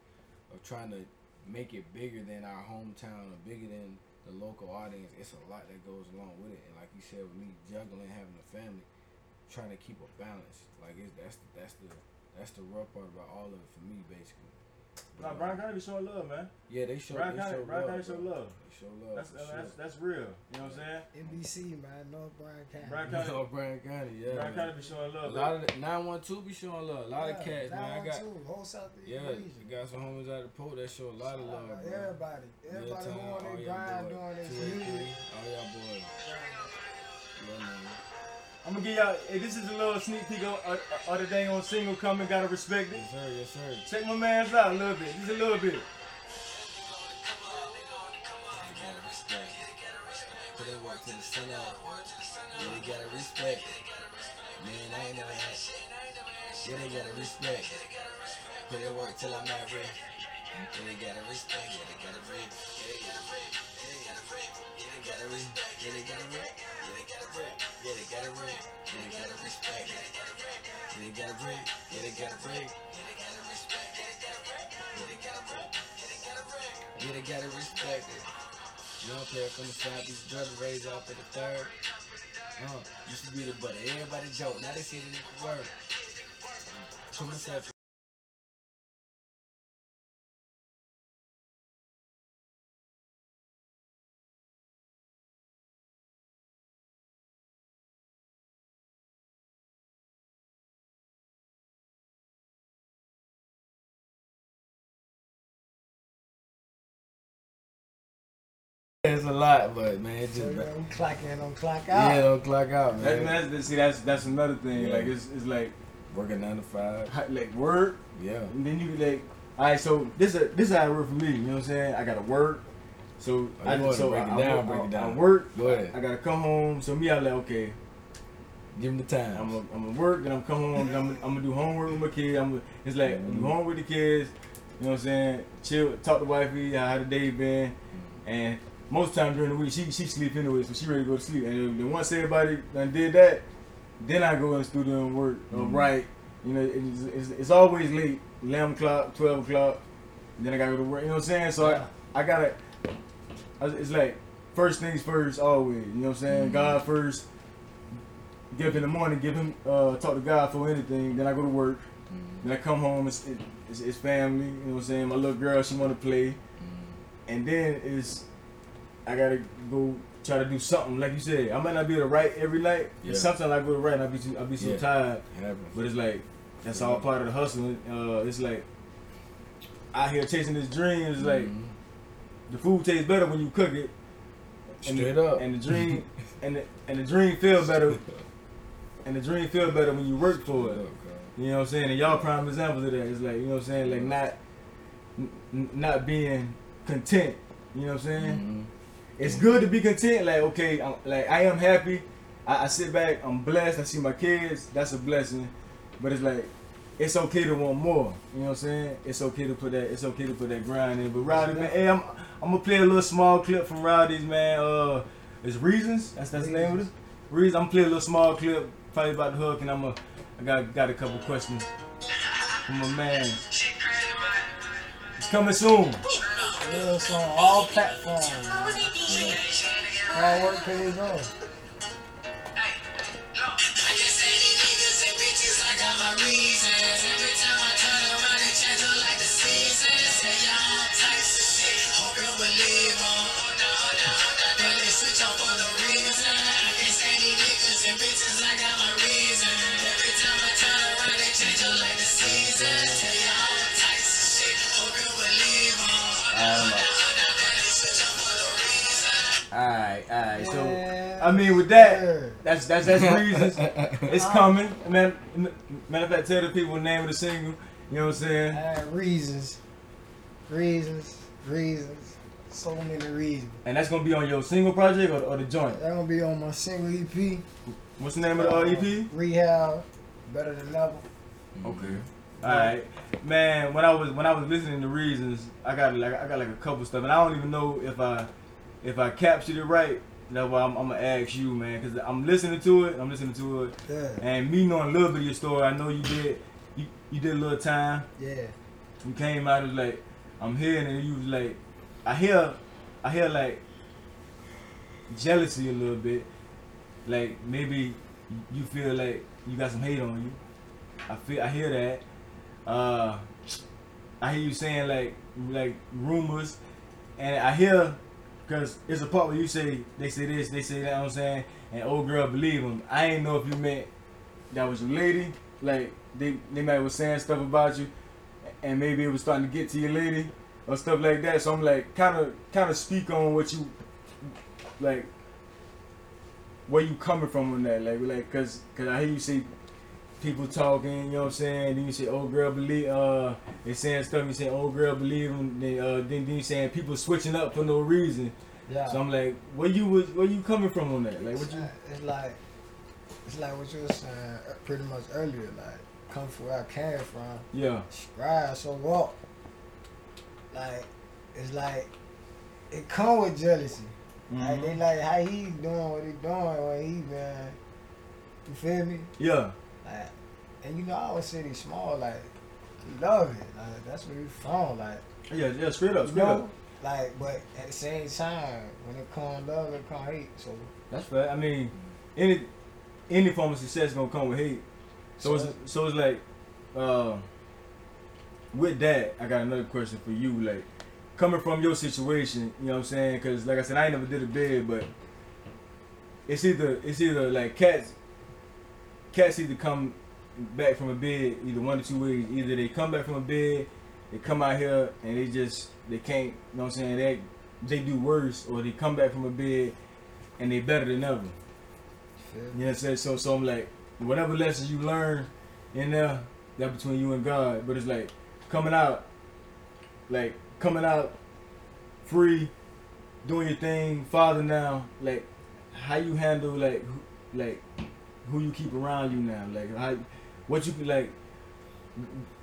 C: of trying to make it bigger than our hometown or bigger than the local audience. It's a lot that goes along with it, and like you said, with me juggling having a family, trying to keep a balance. Like it's that's that's the that's the rough part about all of it for me, basically.
A: Nah,
C: But,
A: Bryan
C: um,
A: County be showing love, man.
C: yeah, they show.
A: Bryan
C: they
A: County-
C: show
A: Bryan
C: love.
A: County show love.
C: They show love.
A: That's
C: for
A: uh,
C: sure.
A: that's that's real. You know what I'm saying?
D: NBC, man, North Bryan County.
A: Bryan County,
C: Oh, Bryan County, yeah.
A: Bryan
C: man.
A: County be showing love.
C: A lot of the, 912 be showing love. A lot of cats, man. I got,
D: 912, whole Southeast
C: yeah,
D: region.
C: got some homies out of the port that show a lot of love,
D: out
C: bro.
D: Everybody, everybody
C: Real
D: who
C: time,
D: on their grind doing this
C: Two and
D: music.
C: All y'all boys. Yeah, man.
A: I'm gonna give y'all. Hey, this is a little sneak peek of, of, of the dang on single coming. Gotta respect it.
C: Yes, sir. Yes, sir.
A: Check my man's out a little bit. Just a little bit.
C: Put in work to the sun out. Yeah, they gotta respect. Man, I ain't never had. Yeah, they gotta respect. Put in work till I'm not ready. Yeah, they gotta respect. Yeah, they gotta break. Yeah, they gotta break. Yeah, they gotta break. Yeah, they gotta break. Yeah, they gotta break. Yeah, they gotta break. Yeah, they gotta respect. Yeah, they gotta break. Yeah, they gotta break. Yeah, they gotta respect it. Young player from the southeast, brother raised off of the third. Uh, used to be the butt of everybody joke. Now they see in the word. To myself. It's a lot, but man, it's
D: So
C: just
D: you know, we clock in on clock out.
C: yeah,
D: out.
C: don't clock out,
A: That,
C: man.
A: that's see that's that's another thing.
C: Yeah.
A: Like it's it's like
C: Working nine to five.
A: like work,
C: Yeah.
A: and then you be like, all right. So this is this is how it work for me. You know what I'm saying? I gotta work. So
C: Oh,
A: I
C: you wanna
A: so
C: break
A: I,
C: it down,
A: work,
C: break it
A: I-
C: down.
A: I work.
C: Go ahead.
A: I gotta come home. So me, I like okay.
C: Give him the time.
A: I'm gonna I'm gonna work, then I'm gonna come home. Then I'm, I'm gonna do homework with my kid. I'm gonna, it's like
C: Mm-hmm.
A: do homework with the kids. You know what I'm saying? Chill, talk to wifey. How the day been? And most time during the week, she she sleep anyway, so she ready to go to sleep. And then once everybody done did that, then I go in the studio and work or
C: Mhm.
A: write. You know, it's, it's, it's always late, eleven o'clock, twelve o'clock. Then I gotta go to work. You know what I'm saying? So
D: Yeah.
A: I I gotta. I- It's like first things first, always. You know what I'm saying?
C: Mhm.
A: God first. Get up in the morning, give him uh, talk to God for anything. Then I go to work.
C: Mhm.
A: Then I come home. It's, it, it's, it's family. You know what I'm saying? My little girl, she want to play.
C: Mhm.
A: And then it's I gotta go try to do something. Like you said, I might not be able to write every night.
C: Yeah.
A: Sometimes I go to write and I be too, I be so
C: Yeah.
A: tired.
C: It.
A: But it's like that's all part of the hustle. Uh, it's like out here chasing this dream. It's like
C: Mhm.
A: the food tastes better when you cook it. And
C: Straight
A: the,
C: up.
A: And the dream and the, and the dream feel better. And the dream feel better when you work for it. You know what I'm saying? And y'all prime examples of that. It's like you know what I'm saying, like not n- not being content. You know what I'm saying?
C: Mhm.
A: It's good to be content. Like okay, I'm, like I am happy. I, I sit back. I'm blessed. I see my kids. That's a blessing. But it's like it's okay to want more. You know what I'm saying? It's okay to put that. It's okay to put that grind in. But Rowdy man, hey, I'm I'm gonna play a little small clip from Rowdy's man. Uh, it's reasons. That's that's the name of it. Reasons. I'm gonna play a little small clip. Probably about the hook, and I'm a. I got got a couple questions from my man. It's coming soon.
D: It's on all platforms. Hard work pays off.
B: Alright,
A: alright. so
D: Yeah,
A: I mean, with that, that's that's that's reasons. It's coming. Man, matter of fact, tell the people the name of the single. You know what I'm saying?
D: Uh, reasons, reasons, reasons, so many reasons.
A: And that's gonna be on your single project or, or the joint.
D: That gonna be on my single EP.
A: What's the name of the uh, EP?
D: Rehab, better than ever.
A: Okay. All right, man. When I was when I was listening to Reasons, I got like I got like a couple stuff, and I don't even know if I if I captured it right. That's why I'm, I'm gonna ask you, man, because I'm listening to it. I'm listening to it,
D: Yeah,
A: and me knowing a little bit of your story, I know you did. You you did a little time.
D: yeah.
A: You came out and like, I'm here, and you was like, I hear, I hear like jealousy a little bit. Like maybe you feel like you got some hate on you. I feel, I hear that. Uh, I hear you saying like, like rumors, and I hear, cause it's a part where you say they say this, they say that. You know I'm saying, and old girl believe them. I ain't know if you meant that was your lady. Like they, they might was saying stuff about you, and maybe it was starting to get to your lady or stuff like that. So I'm like, kind of, kind of speak on what you, like, where you coming from on that, like, like, cause, cause I hear you say people talking, you know what I'm saying? Then you say, "Old girl, believe," uh, they saying stuff. You say, "Old girl, believe them." Then, uh, then, then you saying people switching up for no reason.
D: Yeah.
A: So I'm like, where you was, where you coming from on that? Like, what you?
D: It's like, it's like what you were saying uh, pretty much earlier. Like, come from where I came from,
A: Yeah,
D: rise so walk. Like, it's like, it come with jealousy. Like they like how he doing what he doing when he been. You feel me?
A: yeah,
D: and you know I always say they small. Like, love it. Like that's where he from. Like,
A: yeah, yeah. Straight up,
D: you
A: straight
D: know.
A: up.
D: Like, but at the same time, when it come love, it come hate. So,
A: That's fair. I mean, any any form of success gonna come with hate. So it's so it's like, uh, with that, I got another question for you. Like, coming from your situation, you know what I'm saying? Because like I said, I ain't never did a bid, but it's either it's either like cats cats either come back from a bid either one or two ways. Either they come back from a bid, they come out here and they just they can't. You know what I'm saying? They they do worse, or they come back from a bid and they better than ever.
D: me?
A: You know what I'm saying? So, so I'm like, whatever lessons you learn in there, that between you and God. But it's like coming out, like coming out free, doing your thing, father now. Like how you handle like who, like who you keep around you now. Like how what you like.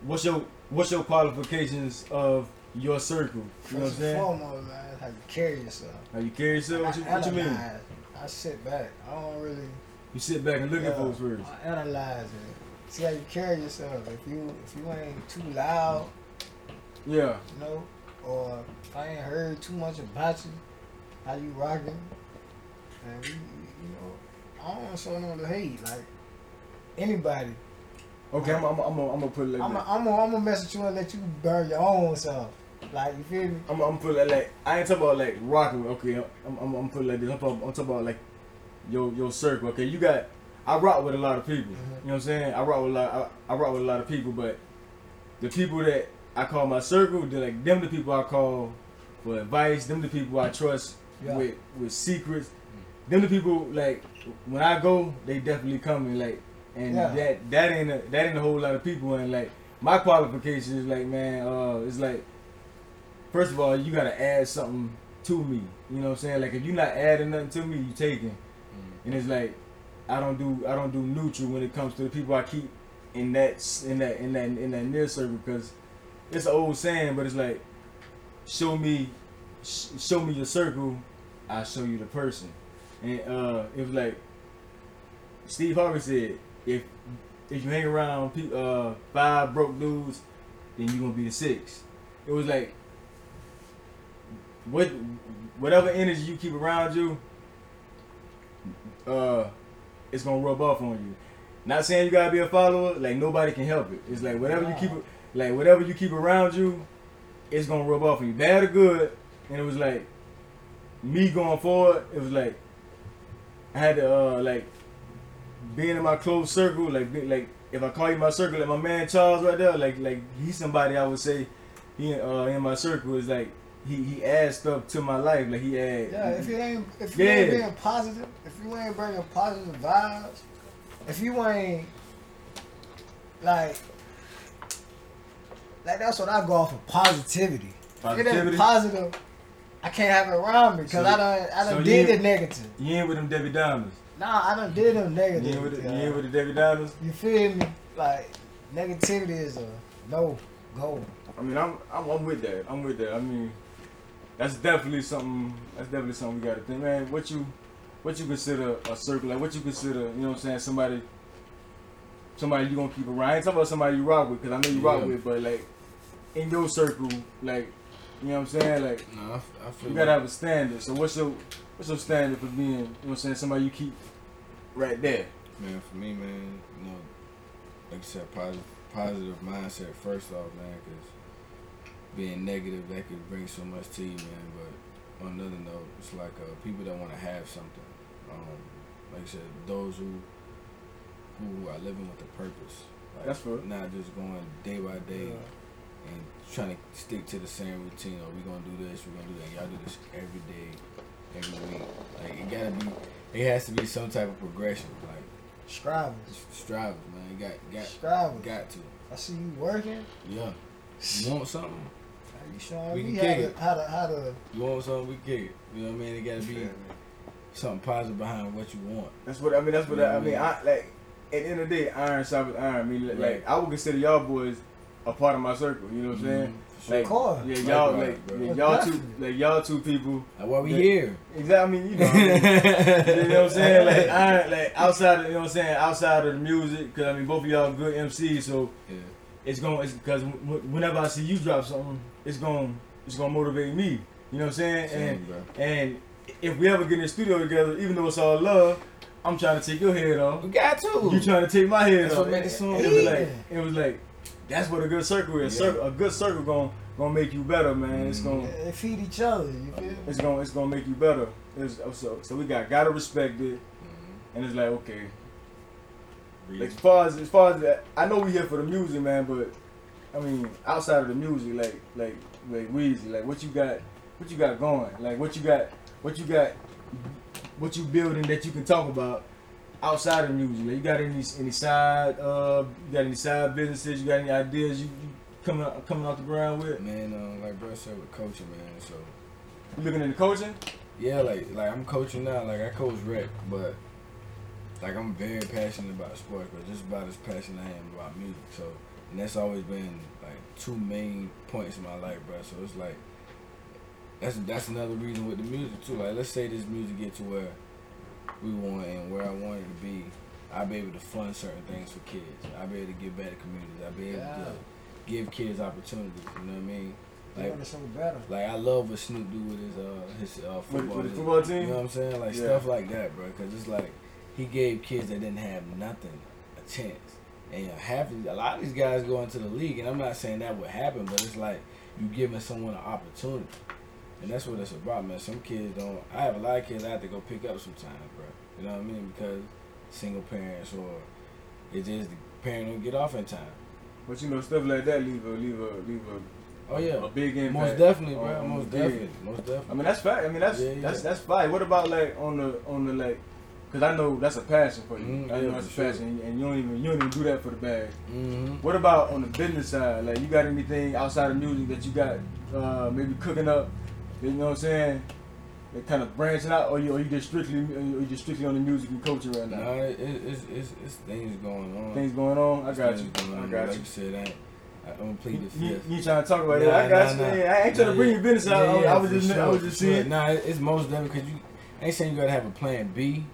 A: What's your what's your qualifications of your circle? You know what I'm saying?
D: foremost, man, how you carry yourself.
A: How you carry yourself? What you, what you mean?
D: I sit back. I don't really.
A: You sit back and look at
D: Yeah,
A: folks first.
D: I analyze it. See how you carry yourself. If you if you ain't too loud,
A: Yeah.
D: you know, or if I ain't heard too much about you, how you rocking, and you, you know, I don't want to show no the hate. Like anybody,
A: Okay, I'm, I'm, I'm, I'm gonna put it like
D: I'm
A: that.
D: i I'm gonna mess with you and let you burn your own self. Like you feel me?
A: I'm, I'm put it like I ain't talking about like rocking. with- Okay, I'm, I'm, I'm put it like this. I'm talking, I'm talking about like your your circle. Okay, you got. I rock with a lot of people.
D: Mhm.
A: You know what I'm saying? I rock with a lot. I, I rock with a lot of people, but the people that I call my circle, they're like them. The people I call for advice. Them the people I trust
D: Yeah.
A: with with secrets. Them the people like when I go, they definitely come and like, and
D: Yeah.
A: that that ain't a, that ain't a whole lot of people. And like my qualification is like, man, uh, it's like first of all, you gotta add something to me. You know what I'm saying? Like if you're not adding nothing to me, you're taking. And it's like I don't do I don't do neutral when it comes to the people I keep in that in that in that in that near circle because it's an old saying, but it's like show me sh- show me your circle, I show you the person. And uh, it was like Steve Harvey said, if if you hang around pe- uh, five broke dudes, then you gonna be the six. It was like what whatever energy you keep around you, uh, it's gonna rub off on you. Not saying you gotta be a follower, like nobody can help it. It's like whatever you keep, like whatever you keep around you, it's gonna rub off on you, bad or good. And it was like me going forward. It was like I had to uh like being in my close circle, like like if I call you my circle, like my man Charles right there, like like he's somebody I would say he uh in my circle is like he he adds stuff to my life. Like he add.
D: Yeah, if you ain't if you
A: Yeah.
D: ain't being positive, if you ain't bringing positive vibes, if you ain't like like that's what I go off of positivity. If it
A: Positivity?
D: ain't positive, I can't have it around me because
A: So-
D: I done I done
A: so
D: did the negative.
A: You ain't with them Debbie Downers.
D: Nah, I done did them
A: You
D: negative.
A: ain't with the, you
D: yeah.
A: ain't with the Debbie Downers.
D: You feel me? Like negativity is a no go.
A: I mean, I'm, I'm I'm with that. I'm with that. I mean, that's definitely something. That's definitely something we got to think, man. What you what you consider a circle? Like what you consider? You know what I'm saying? Somebody somebody you gonna keep around. I ain't talking about somebody you rock with, cause I know you rock
C: Yeah.
A: with, but like in your circle, like you know what I'm saying? Like
C: No, I, f- I feel
A: you gotta have a standard. So what's your what's your standard for being? You know what I'm saying? Somebody you keep right there.
C: Man, for me, man, you know, like I said, positive, positive mindset first off, man, because being negative that could bring so much to you, man. But on another note, it's like uh, people that want to have something. Um, like I said, those who who are living with a purpose. Like,
A: That's good.
C: Not just going day by day and trying to stick to the same routine. Or we gonna do this, we gonna do that. Y'all do this every day, every week. Like it gotta be. It has to be some type of progression. Like
D: striving,
C: striving, man. You got got
D: Scribes.
C: got to.
D: I see you working.
C: Yeah. You want something?
D: You showing
C: We
D: me
C: can
D: how
C: kick
D: to,
C: it.
D: how to how to
C: You want something? We kick it. You know what I mean? It gotta be something positive behind what you want.
A: That's what I mean. That's what I, I mean.
C: Yeah.
A: I like at the end of the day, iron sharpens iron. I mean, like,
C: Right.
A: like I would consider y'all boys a part of my circle. You know what I'm mm-hmm.
C: saying? For
A: Like,
D: Of course.
A: yeah, y'all
C: Right,
A: like
C: bro.
A: yeah,
D: Most
A: y'all two like y'all two people.
C: That's why we
A: Yeah.
C: here.
A: Exactly. I mean, you know, I mean, you know what I'm saying? Like iron, like outside of you know what I'm saying, outside of the music, because I mean both of y'all good MCs, so
C: Yeah.
A: it's going it's because whenever I see you drop something, it's going it's gonna motivate me. You know what I'm saying?
C: Same,
A: And
C: bro.
A: and if we ever get in the studio together, even though it's all love, I'm trying to take your head off.
C: You got to.
A: You trying to take my head
C: That's
A: off.
C: what made the song
A: it was like it was like that's what a good circle is.
C: Yeah.
A: Circle, a good circle gonna gonna make you better, man. It's gonna
D: They feed each other. You feel me?
A: it's gonna it's gonna make you better. It's, so so we got gotta respect it,
C: Mhm.
A: and it's like okay. Like, as far as as far as that, I know we here for the music, man. But I mean, outside of the music, like like like Weezy, like what you got, what you got going, like what you got, what you got, what you building that you can talk about outside of music. You got any any side, uh, you got any side businesses? You got any ideas you, you coming out, coming off the ground with?
C: Man, uh, like bro said with coaching, man. So
A: You looking into coaching?
C: yeah, like like I'm coaching now. Like I coach rec, but like I'm very passionate about sports, but just about as passionate I am about music. So and that's always been like two main points in my life, bro. So it's like that's that's another reason with the music too. Like let's say this music get to where we want and where I wanted to be. I'll be able to fund certain things for kids. I'll be able to give back to communities. I'll be able
D: Yeah.
C: to give kids opportunities. You know what I mean? Like
D: want to show better.
C: like I love what Snoop do with his uh his uh football.
A: with the
C: league.
A: football team?
C: You know what I'm saying? Like
A: Yeah.
C: stuff like that, bro. Because it's like he gave kids that didn't have nothing a chance. And half of, a lot of these guys go into the league, and I'm not saying that would happen, but it's like you giving someone an opportunity, and that's what it's about, man. Some kids don't. I have a lot of kids I have to go pick up sometimes, bro. You know what I mean? Because single parents or it just the parent don't get off in time.
A: But you know, stuff like that leave a leave a leave a
C: Oh yeah,
A: a big impact.
C: most definitely, bro.
A: on
C: most
A: the kid.
C: definitely,
A: I mean that's fact. I mean that's
C: Yeah, yeah.
A: that's that's fine. What about like on the on the like? Cause I know that's a passion for you.
C: Mhm,
A: I know
C: yeah,
A: that's a
C: sure.
A: passion, and you don't even you don't even do that for the bag.
C: Mm-hmm.
A: What about on the business side? Like you got anything outside of music that you got uh, maybe cooking up? You know what I'm saying? Like kind of branching out, or you or you just strictly or you just strictly on the music and coaching right now?
C: No, it, it, it's, it's it's things going on.
A: Things going on. I got you. I
C: on,
A: got
C: like
A: you.
C: you said, I, ain't- I don't plead the
A: You,
C: fifth.
A: you trying to talk about
C: Nah,
A: it? I got
C: nah,
A: you.
C: nah.
A: Yeah, I ain't trying to bring your business out. I- I, was just I was just
C: sure.
A: seeing.
C: Nah, it- it's most definitely because you I ain't saying you gotta have a plan B,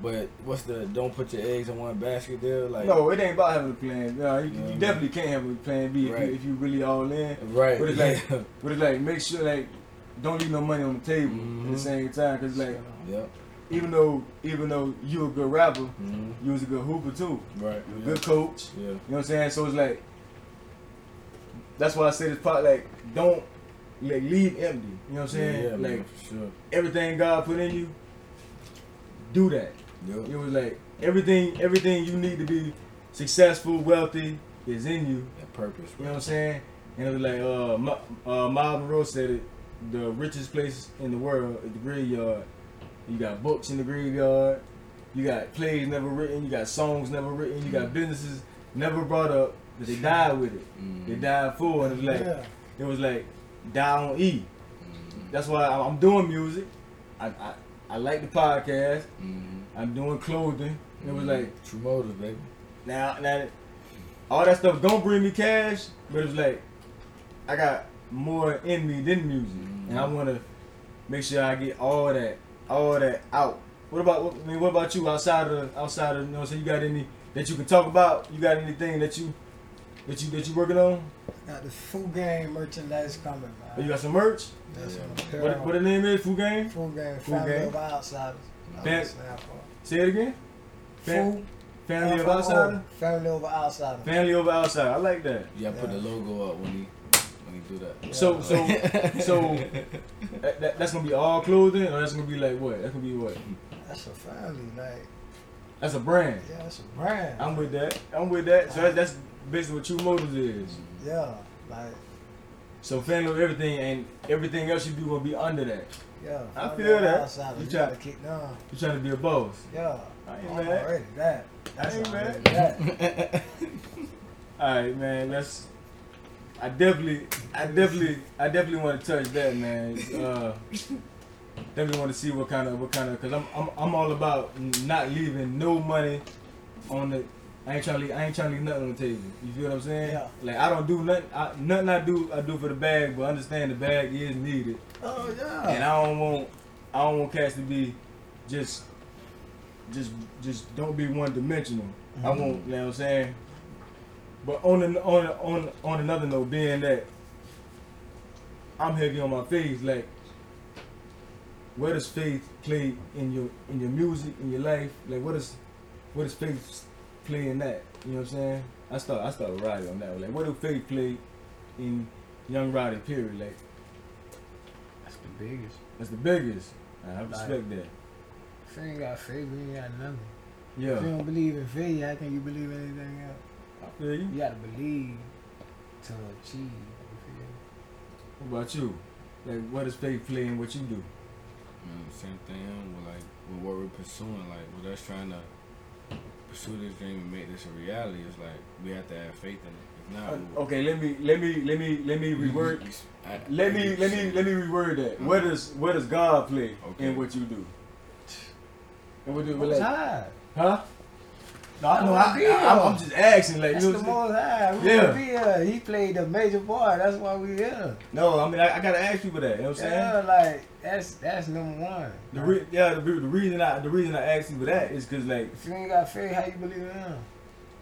C: but what's the don't put your eggs in one basket there? Like
A: No, it ain't about having a plan. No, you,
C: You know
A: you definitely can't have a plan B if,
C: Right.
A: you, if you really all in.
C: right?
A: But it's
C: yeah.
A: like, but it's like make sure like don't leave no money on the table at the
C: Mhm.
A: same time. Cause like
C: yep.
A: even though even though you a good rapper,
C: hmm
A: you was a good hooper too.
C: Right. Yeah.
A: good coach.
C: Yeah.
A: You know what I'm saying? So it's like that's why I say this part like don't like leave empty. You know what I'm saying?
C: Yeah, yeah,
A: like
C: man, sure.
A: everything God put in you, do that.
C: Yep.
A: It was like everything everything you need to be successful, wealthy is in you.
C: That purpose.
A: You know what I'm saying? And it was like uh, Ma- uh Munroe said it. The richest place in the world is the graveyard. You got books in the graveyard. You got plays never written. You got songs never written. You got businesses never brought up, but they died with it.
C: Mm-hmm.
A: They died full, and it was like
D: yeah.
A: it was like die on E.
C: Mm-hmm.
A: That's why I'm I'm doing music. I I, I like the podcast.
C: Mm-hmm.
A: I'm doing clothing. It was like
C: true motive, baby.
A: now now all that stuff don't bring me cash, but it's like I got more in me than music, and I want to make sure I get all that all that out. What about I mean? What about you outside of outside of you know? So you got any that you can talk about? You got anything that you that you that you working on?
D: Got the food game merchandise coming,
A: Oh, you got some merch?
D: That's
C: Yeah.
D: some
A: What what the name is? Food game?
D: Food game,
A: Food
D: family
A: game.
D: of outsiders.
A: Fam- Say it again. Fam-
D: Food,
A: Family of
D: FOO,
A: outsider.
D: Family over outsider.
A: Family over outside. I like that.
C: You gotta put
D: Yeah.
C: the logo up when he when he do that.
A: So so so that, that, that's gonna be all clothing, or that's gonna be like what? That's gonna be what?
D: That's a family, like
A: That's a brand.
D: yeah, that's a brand.
A: I'm with that. I'm with that. So that's, that's basically what True Motives is.
D: yeah, like
A: So family everything and everything else you do gonna be under that.
D: yeah.
A: I feel that.
D: Outsiders.
A: You
D: You
A: try-
D: gotta keep down.
A: You trying to be a boss.
D: Yeah.
A: I ain't mad.
D: already that. That's
A: ain't mad.
D: that.
A: All right, man. That's. I definitely, I definitely, I definitely want to touch that, man. Uh, definitely want to see what kind of, what kind of, cause I'm, I'm, I'm all about not leaving no money on the. I ain't trying to, leave, I ain't trying to leave nothing on the table. You feel what I'm saying?
D: Yeah.
A: Like I don't do nothing, I, nothing I do, I do for the bag, but understand the bag is needed,
D: Oh yeah. and.
A: I don't want, I don't want cats to be, just, just, just don't be one dimensional. I
D: Mhm.
A: won't, you know what I'm saying? But on an, on on on another note, being that I'm heavy on my faith, like where does faith play in your in your music, in your life? Like what is what does faith play in that? You know what I'm saying? I start I start Roddy on that one. Like what do faith play in young Roddy period? Like
D: That's the biggest.
A: that's the biggest. I respect that.
D: If you ain't got faith, you ain't got nothing.
A: Yeah.
D: If you don't believe in faith, how can you believe anything else?
A: I feel you.
D: You gotta believe to achieve. You feel?
A: What about you? Like what does faith play in what you do?
C: Man, same thing with like with what we're pursuing, like with us trying to pursue this dream and make this a reality. It's like we have to have faith in it. If not,
A: Uh, okay, let me let me let me let me reword
C: I-
A: let
C: I
A: me let me let me reword that. Where does where does God play
C: Okay.
A: in what you do? And what do
D: Most
A: like,
D: high.
A: huh? No, I, no, I,
D: Wanna be
A: I,
D: here.
A: I'm just asking, like
D: That's
A: you
D: the
A: know. what I'm saying?
D: most high. We
A: Yeah.
D: yeah. be here. He played a major part. That's why we here.
A: No, I mean I, I gotta ask people that. You know what I'm saying?
D: Yeah, like that's that's number one.
A: The re- yeah, the, the reason I the reason I asked for that is because like
D: if you ain't got faith, how you believe in him?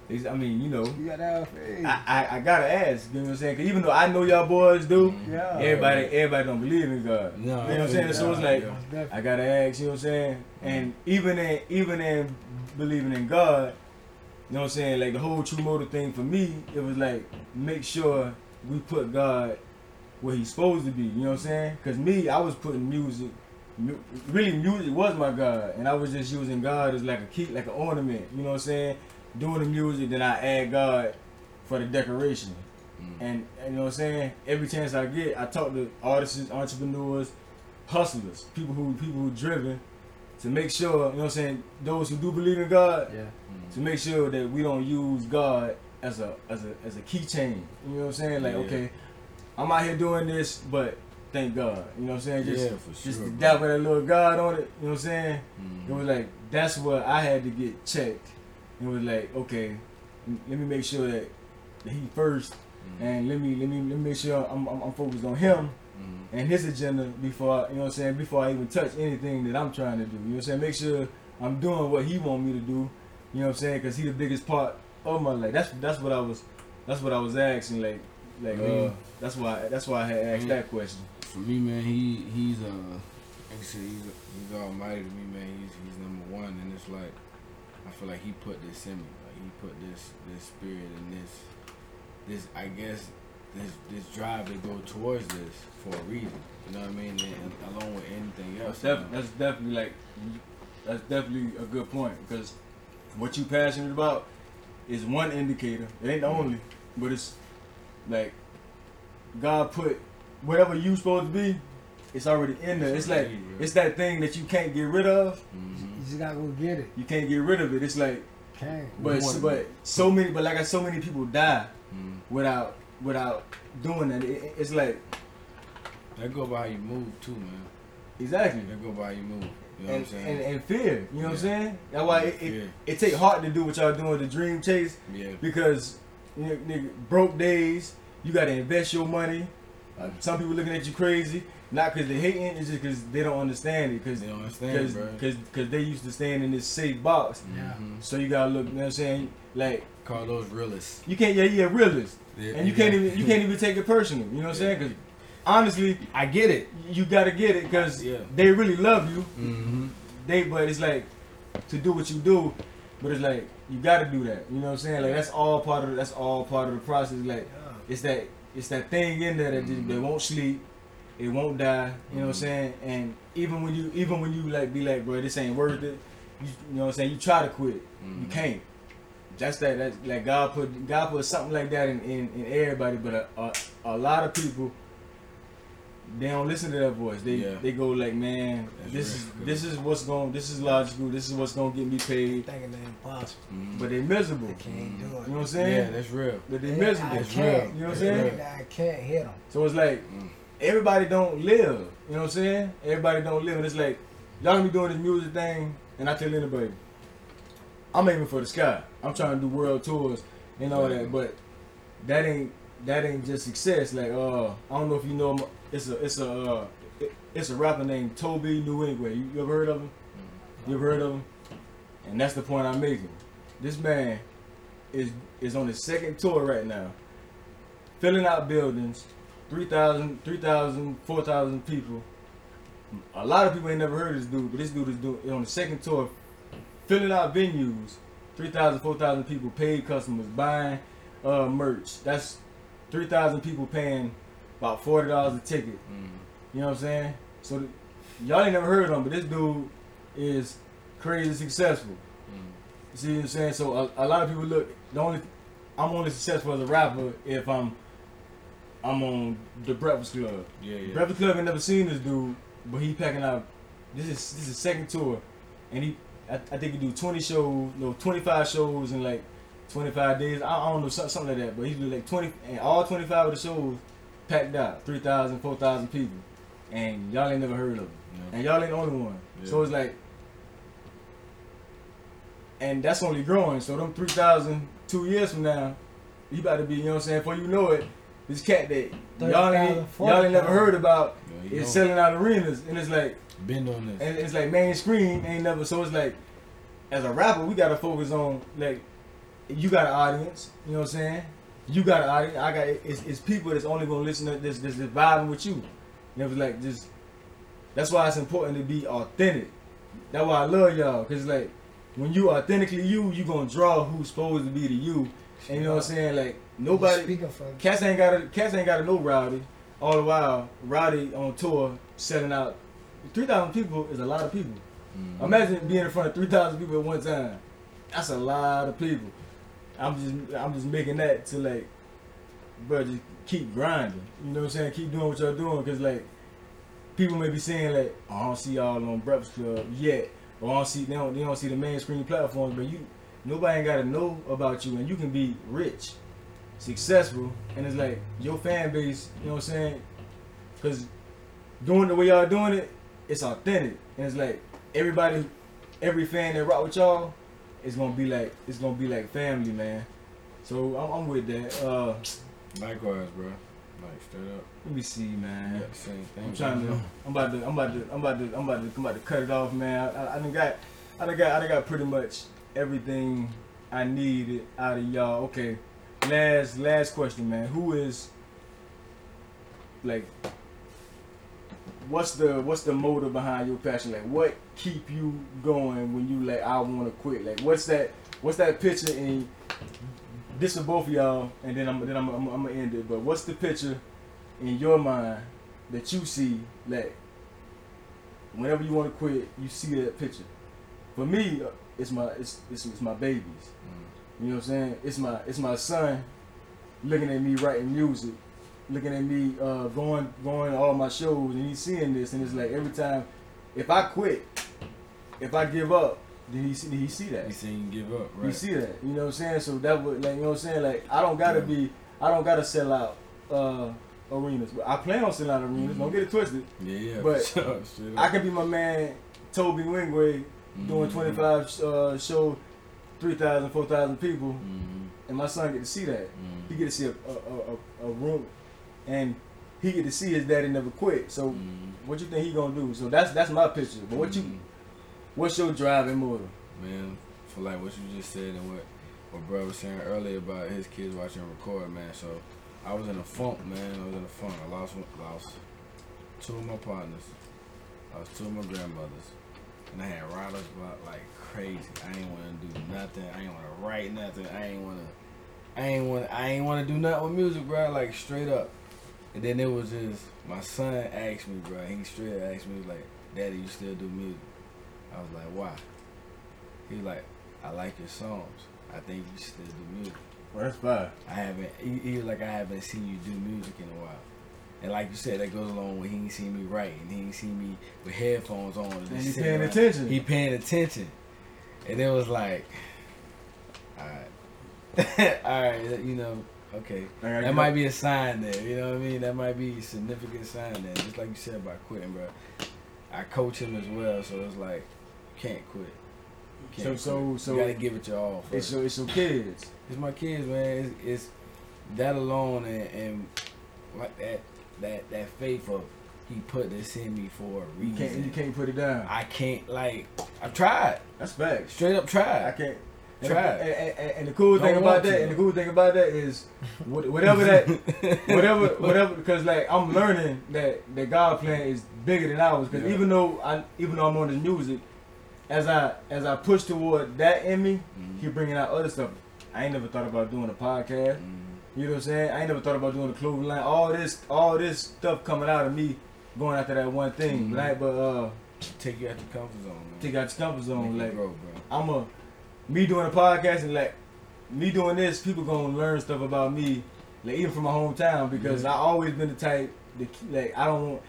A: it's, I mean you know
D: You gotta have faith.
A: I, I, I gotta ask. You know what I'm saying? Cause even though I know y'all boys do,
D: yeah.
A: everybody everybody don't believe in God.
C: No,
A: You know what I'm saying? So it's like
C: yeah.
A: I gotta ask, you know what I'm saying? And even in even in believing in God, you know what I'm saying? Like the whole true motive thing for me, it was like make sure we put God where he's supposed to be, you know what I'm saying? Cause me, I was putting music mu- really music was my God and I was just using God as like a key like an ornament, you know what I'm saying? Doing the music, then I add God for the decoration.
C: Mm.
A: And, and you know what I'm saying? Every chance I get, I talk to artists, entrepreneurs, hustlers, people who people who driven to make sure, you know what I'm saying, those who do believe in God,
D: Yeah.
C: Mm.
A: to make sure that we don't use God as a as a as a keychain. You know what I'm saying? Like,
C: Yeah.
A: okay, I'm out here doing this, but thank God. You know what I'm saying? Just
C: yeah, for
A: just
C: sure.
A: to
C: bro.
A: dab with that little God on it, you know what I'm saying?
C: Mhm.
A: It was like that's what I had to get checked. It was like, okay, let me make sure that, that he first
C: Mhm.
A: and let me let me let me make sure I'm, I'm, I'm focused on him. And his agenda before I, you know what I'm saying before I even touch anything that I'm trying to do. You know what I'm saying? Make sure I'm doing what he want me to do. You know what I'm saying? Because he the biggest part of my life. That's that's what I was that's what I was asking. Like like uh, that's why that's why I had asked that question.
C: For me, man, he he's uh, like I said, he's he's almighty to me, man. He's he's number one, and it's like I feel like he put this in me, like he put this this spirit and this this I guess this this drive to go towards this for a reason. You know what I mean? And, and along with anything else,
A: That's, def- that's definitely like that's definitely a good point because what you passionate about is one indicator. It ain't the only, but it's like God put whatever you supposed to be. it's already in there. It's like it's that thing that you can't get rid of.
C: Mhm.
D: You just gotta go get it.
A: You can't get rid of it. It's like,
D: Can't.
A: but
C: want
A: but so many, but like I so many people die
C: Mhm.
A: without without doing that. It, it- it's like
C: That go by how you move too, man.
A: exactly.
C: That go by how you move. You know
A: And,
C: what I'm saying?
A: and, and fear, you know what I'm saying? That's why it, it, it take heart to do what y'all doing, the dream chase,
C: yeah.
A: because you nigga, broke days, you gotta invest your money. Uh, some people looking at you crazy, not because they hating, it's just because they don't understand it, because
C: They don't understand, bro.
A: because because they used to stand in this safe box.
D: Yeah.
C: Mhm.
A: So you gotta look, you know what I'm saying? Like
C: Call those realists.
A: you can't, yeah, yeah, realist,
C: Yeah,
A: and you can't even you can't even take it personal. You know what I'm saying? Because honestly,
C: I get it.
A: you gotta get it because
C: Yeah.
A: they really love you.
C: Mm-hmm.
A: They, but it's like to do what you do, but it's like you gotta do that. You know what I'm saying? Like that's all part of that's all part of the process. Like it's that it's that thing in there that just, they mm-hmm. won't sleep, it won't die. You know what I'm mm-hmm. saying? And even when you even when you like be like, bro, this ain't worth it. You, you know what I'm saying? You try to quit, you mm-hmm. can't. That's that. That's like God put God put something like that in in, in everybody, but a, a a lot of people. They don't listen to that voice. They
C: Yeah.
A: they go like, man,
C: That's
A: this is
C: good.
A: this is what's going, this is logical. This is what's gonna get me paid.
D: Thinking they're impossible.
A: But they miserable.
D: They can't do it.
A: You know what I'm saying?
C: Yeah, that's real.
A: But they
D: I
A: miserable.
C: It's
D: can't.
C: real.
A: You know what I'm saying?
C: real.
D: I can't hit them.
A: So it's like
C: Mm.
A: everybody don't live. You know what I'm saying? Everybody don't live, and it's like y'all gonna be doing this music thing, and I tell anybody, I'm aiming for the sky. I'm trying to do world tours and all that, but that ain't that ain't just success. Like uh, I don't know if you know. It's a it's a uh, it's a rapper named Tobe Nwigwe. You, you ever heard of him? You ever heard of him? And that's the point I'm making. This man is is on his second tour right now, filling out buildings, 3,000, 3,000, 4,000 people. A lot of people ain't never heard of this dude, but this dude is doing on the second tour, filling out venues, 3,000, 4,000 people, paid customers, buying uh, merch. That's 3,000 people paying about $40 a ticket.
C: Mm.
A: You know what I'm saying? So th- y'all ain't never heard of him, but this dude is crazy successful.
C: Mm.
A: You see what I'm saying? So a, a lot of people look. The only I'm only successful as a rapper if I'm I'm on the Breakfast Club.
C: Yeah, yeah.
A: Breakfast Club ain't never seen this dude, but he packing out. This is this is second tour, and he I, I think he do 20 shows, no 25 shows in like 25 days. I, I don't know something, something like that, but he do like 20 and all 25 of the shows packed out, 3,000, 4,000 people, and y'all ain't never heard of him.
C: No.
A: And y'all ain't the only one.
C: Yeah.
A: So it's like, and that's only growing. So them 3,000 two years from now, you about to be, you know what I'm saying? Before you know it, this cat that y'all ain't, y'all ain't never heard about
C: Yeah,
A: is
C: know,
A: selling out arenas. And it's like,
C: bend on this.
A: and it's like mainstream ain't never, so it's like, as a rapper, we gotta focus on, like, you got an audience, you know what I'm saying? You got an audience, I got, it's, it's people that's only gonna listen to this, this, this vibing with you. And it was like, just, that's why it's important to be authentic. That's why I love y'all, cause like when you authentically you, you gonna draw who's supposed to be to you. And you know what I'm saying? Like nobody, cats ain't got a cats ain't got to know Rowdy. All the while, Rowdy on tour selling out. Three thousand people is a lot of people.
C: Mhm.
A: Imagine being in front of three thousand people at one time. That's a lot of people. I'm just, I'm just making that to like, bro, just keep grinding. You know what I'm saying? Keep doing what y'all doing, cause like, people may be saying like, oh, I don't see y'all on Breakfast Club yet, or I don't see they don't, they don't see the mainstream platforms, but you, nobody ain't gotta know about you, and you can be rich, successful, and it's like your fan base. You know what I'm saying? Cause doing the way y'all doing it, it's authentic, and it's like everybody, every fan that rock with y'all, it's gonna be like it's gonna be like family, man. So I'm, I'm with that. Uh,
C: Likewise, bro. Like straight up.
A: let me see, man.
C: Yeah, same thing.
A: I'm trying to. I'm about to. I'm about to. I'm about to. I'm about to. I'm about to cut it off, man. I, I, I done got. I done got. I done got pretty much everything I needed out of y'all. Okay. Last last question, man. Who is like? What's the What's the motive behind your passion? Like, what keep you going when you like? I want to quit. Like, what's that? What's that picture in? This for both of y'all, and then I'm then I'm, I'm, I'm gonna end it. But what's the picture in your mind that you see like whenever you want to quit, you see that picture. For me, uh, it's my it's, it's it's my babies.
C: Mm.
A: You know what I'm saying? It's my it's my son looking at me writing music looking at me uh, going going to all my shows, and he's seeing this, and it's like every time, if I quit, if I give up, then he see, he see that.
C: He you give up,
A: You
C: right?
A: see that, you know what I'm saying? So that would like you know what I'm saying? Like I don't gotta
C: Yeah.
A: be, I don't gotta sell out uh, arenas. But I plan on selling out arenas. Don't
C: Mhm.
A: get it twisted.
C: Yeah, yeah.
A: But I can be my man Tobe Nwigwe doing
C: Mhm.
A: 25 uh, show, 3,000, 4,000 people,
C: Mhm.
A: and my son get to see that. He
C: Mhm.
A: get to see a, a, a, a, room, and he get to see his daddy never quit. So
C: Mhm.
A: what you think he gonna do? So that's that's my picture. But what you
C: Mhm.
A: what's your driving motor?
C: man, for like what you just said and what what bro was saying earlier about his kids watching record, man. So I was in a funk, man. I was in a funk. I lost lost two of my partners. I lost two of my grandmothers, and I had riders block like crazy. I ain't want to do nothing. I ain't want to write nothing. I ain't want to. I ain't want. I ain't want to do nothing with music, bro. Like straight up. And then it was just my son asked me, bro. He straight up asked me like, "Daddy, you still do music?" I was like, "Why?" He was like, "I like your songs. I think you still do music."
A: Well, that's fine.
C: I haven't. He, he was like, "I haven't seen you do music in a while." And like you said, that goes along with he ain't seen me writing. He ain't seen me with headphones on. and
A: And he paying
C: around.
A: attention.
C: He paying attention, and it was like, all right, all right, you know, okay.
A: Gotta
C: That might
A: up.
C: be a sign there, you know what I mean? That might be a significant sign there. Just like you said about quitting, bro. I coach him as well, so it's like, can't quit.
A: So
C: can't
A: so
C: quit.
A: so
C: you gotta give it your all
A: it's
C: first.
A: your it's your kids.
C: It's my kids, man. It's, it's that alone and, and like that that that faith of he put this in me for a
A: You can't you can't put it down.
C: I can't like I've tried.
A: That's facts.
C: Straight up tried.
A: I can't. And,
C: Try.
A: and, and, the cool
C: Don't
A: thing about that,
C: to.
A: and the cool thing about that is, whatever that, whatever, whatever, because like I'm learning that that God plan is bigger than ours. Because
C: Yeah.
A: even though I, even though I'm on the music, as I as I push toward that in me,
C: Mhm.
A: He bringing out other stuff. I ain't never thought about doing a podcast.
C: Mhm.
A: You know what I'm saying? I ain't never thought about doing a clothing line. All this, all this stuff coming out of me, going after that one thing. I, but uh,
C: Take you out your comfort zone, man.
A: take out your comfort zone.
C: Make
A: Like
C: grow, bro.
A: I'm a me doing a podcast and like me doing this, people gonna learn stuff about me, like even from my hometown because
C: Mhm.
A: I always been the type that like I don't want.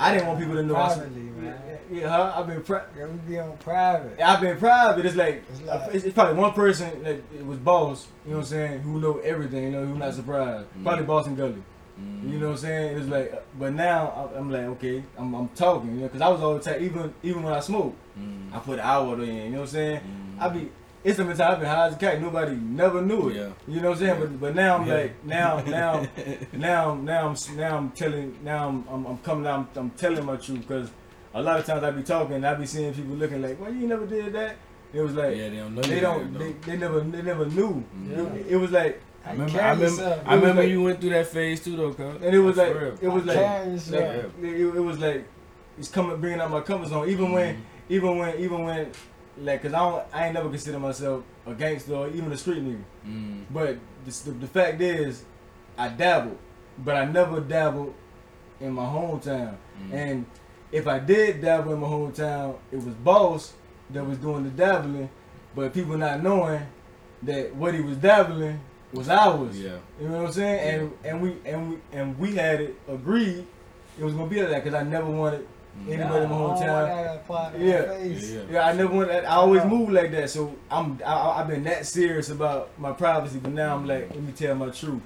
A: I didn't want people to know. I,
D: Privately, man.
A: yeah, huh? I've been pri-
D: Yeah, we be on private.
A: I've been private. It's like
D: It's like-
A: it's, it's probably one person that it was boss. You know what I'm saying? Who know everything. You know who not surprised.
C: Mhm.
A: Probably boss and Gully.
C: Mhm.
A: You know what I'm saying? It's like, but now I- I'm like, okay, I'm, I'm talking, you know, because I was all the time, even even when I smoke,
C: Mhm.
A: I put an hour in, you know what I'm saying?
C: Mhm.
A: I be, it's some time I've been high as a cat, nobody never knew it.
C: Yeah.
A: You know what I'm saying?
C: Yeah.
A: But but now I'm
C: Yeah.
A: like, now now now now I'm now I'm telling, now I'm I'm, I'm coming out, I'm, I'm telling my truth because a lot of times I be talking, and I be seeing people looking like, well, you never did that. It was like
C: yeah, they don't know
A: they don't, they, they never they never knew. It, it was like,
C: I remember, I remember. I remember
A: like-
C: you went through that phase too, though, cuz.
A: and it was
C: That's
A: like,
C: real.
A: it was like. Like, it, it was like it's coming, bringing out my comfort zone. Even when,
C: Mhm.
A: even when, even when, like, cause I don't, I ain't never consider myself a gangster or even a street nigga.
C: Mhm.
A: But the, the, the fact is, I dabbled, but I never dabbled in my hometown.
C: Mhm.
A: And if I did dabble in my hometown, it was boss that was doing the dabbling, but people not knowing that what he was dabbling was ours.
C: Yeah.
A: You know what I'm saying? And and we and we and we had it agreed it was gonna be like that because I never wanted anybody in my
D: Nah, oh, I don't
A: hometown.
D: want that my
A: Yeah.
C: Yeah, yeah.
A: Yeah, I never wanted. I always moved like that. So I'm I, I- I've been that serious about my privacy, but now I'm mm-hmm. like, let me tell my truth.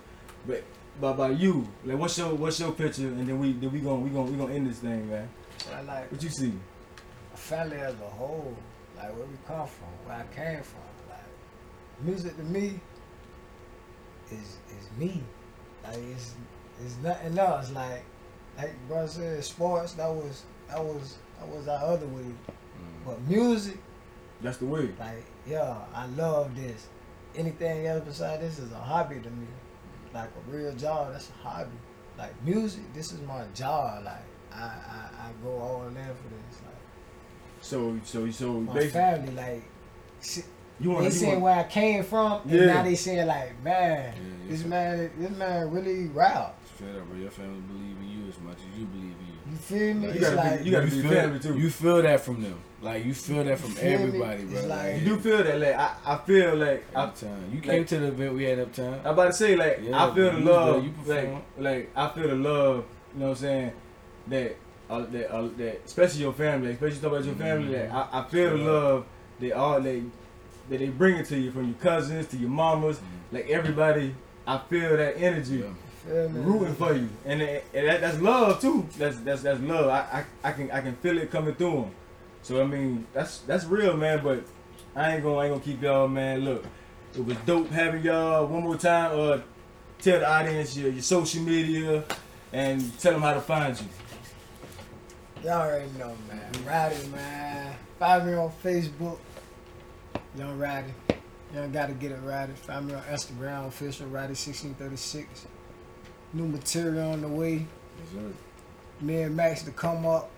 A: But but about you, like, what's your what's your picture? And then we then we gonna we gonna we gonna end this thing, man.
D: I like
A: What you see?
D: family as a whole, like where we come from, where I came from. Like music to me is is me. Like it's it's nothing else. Like like bro said, sports that was that was that was our other way.
C: Mhm.
D: But music,
A: That's the way.
D: like yeah, I love this. Anything else besides this is a hobby to me. Like a real job, that's a hobby. Like music, this is my job. Like I I, I go all in for this. Like
A: So so so
D: my
A: basically,
D: family, like see,
A: you want
D: they
A: you
D: where I came from, and
A: Yeah.
D: now they saying like, man,
C: Yeah,
D: this
C: yeah.
D: man, this man really rap.
C: Straight up, bro. Your family believe in you as much as you believe in you.
D: You feel me?
A: You
D: it's
A: gotta be- you gotta
C: you
A: be
C: feel,
A: family, too.
C: You feel that from them. Like you feel that from
D: You feel me?
C: everybody, bro.
D: Like-
C: Like,
A: You do feel that, like I, I feel like
C: uptown. You
A: like-
C: came to the event we had uptown.
A: I'm about to say like
C: Yeah,
A: I feel the love,
C: there, you
A: like
C: performed.
A: like I feel the love. You know what I'm saying? That uh, that uh, that especially your family, especially talk about your family. That I, I feel the love. They all they that they bring it to you from your cousins to your mamas, like everybody. I feel that energy.
C: Yeah.
D: feel
A: rooting for you, and, and that, that's love too. That's that's that's love. I, I I can I can feel it coming through them. So I mean that's that's real, man. But I ain't gonna I ain't gonna keep y'all, man. Look, it was dope having y'all one more time. Uh, tell the audience your, your social media and tell them how to find you.
D: Y'all already know, man. Roddy, man. Find me on Facebook. Young Roddy. Young gotta get it Roddy. Find me on Instagram, official Roddy1636. New material on the way.
C: Yes, sir.
D: Me and Max to come up.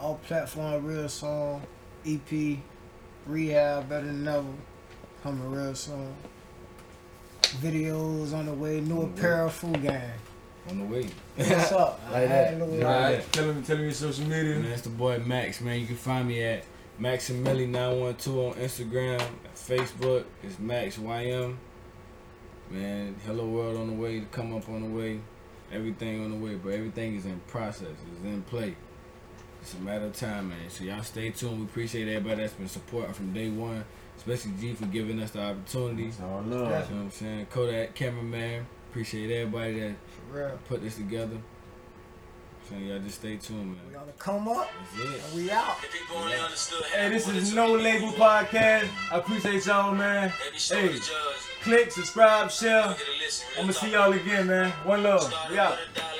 D: All platform, real song, EP, rehab, better than ever. Coming real soon. Videos on the way. New
C: On the way.
D: apparel, full gang.
C: On the way.
D: What's up?
C: Like that.
D: ain't know
C: Yeah.
D: why.
A: Alright, tell them tell them your social media.
C: And that's the boy Max, man. You can find me at Maximilly912 on Instagram, Facebook. It's Max YM. Man, Hello World on the way to come up on the way. Everything on the way, but everything is in process. It's in play. It's a matter of time, man. So y'all stay tuned. We appreciate everybody that's been supporting from day one, especially G for giving us the opportunity.
A: It's all
C: You know what I'm saying? Kodak cameraman. Appreciate everybody that put this together. So y'all just stay tuned, man.
D: We
C: man.
D: gonna come up
C: That's it.
D: we out.
B: If people only understood
A: Hey, this is No Label Podcast. I appreciate y'all, man.
B: They be sure
A: Hey, click, subscribe, share.
B: Get a listen, real
A: I'm gonna see y'all again, man. One love.
B: Started
A: We out.
B: with a dollar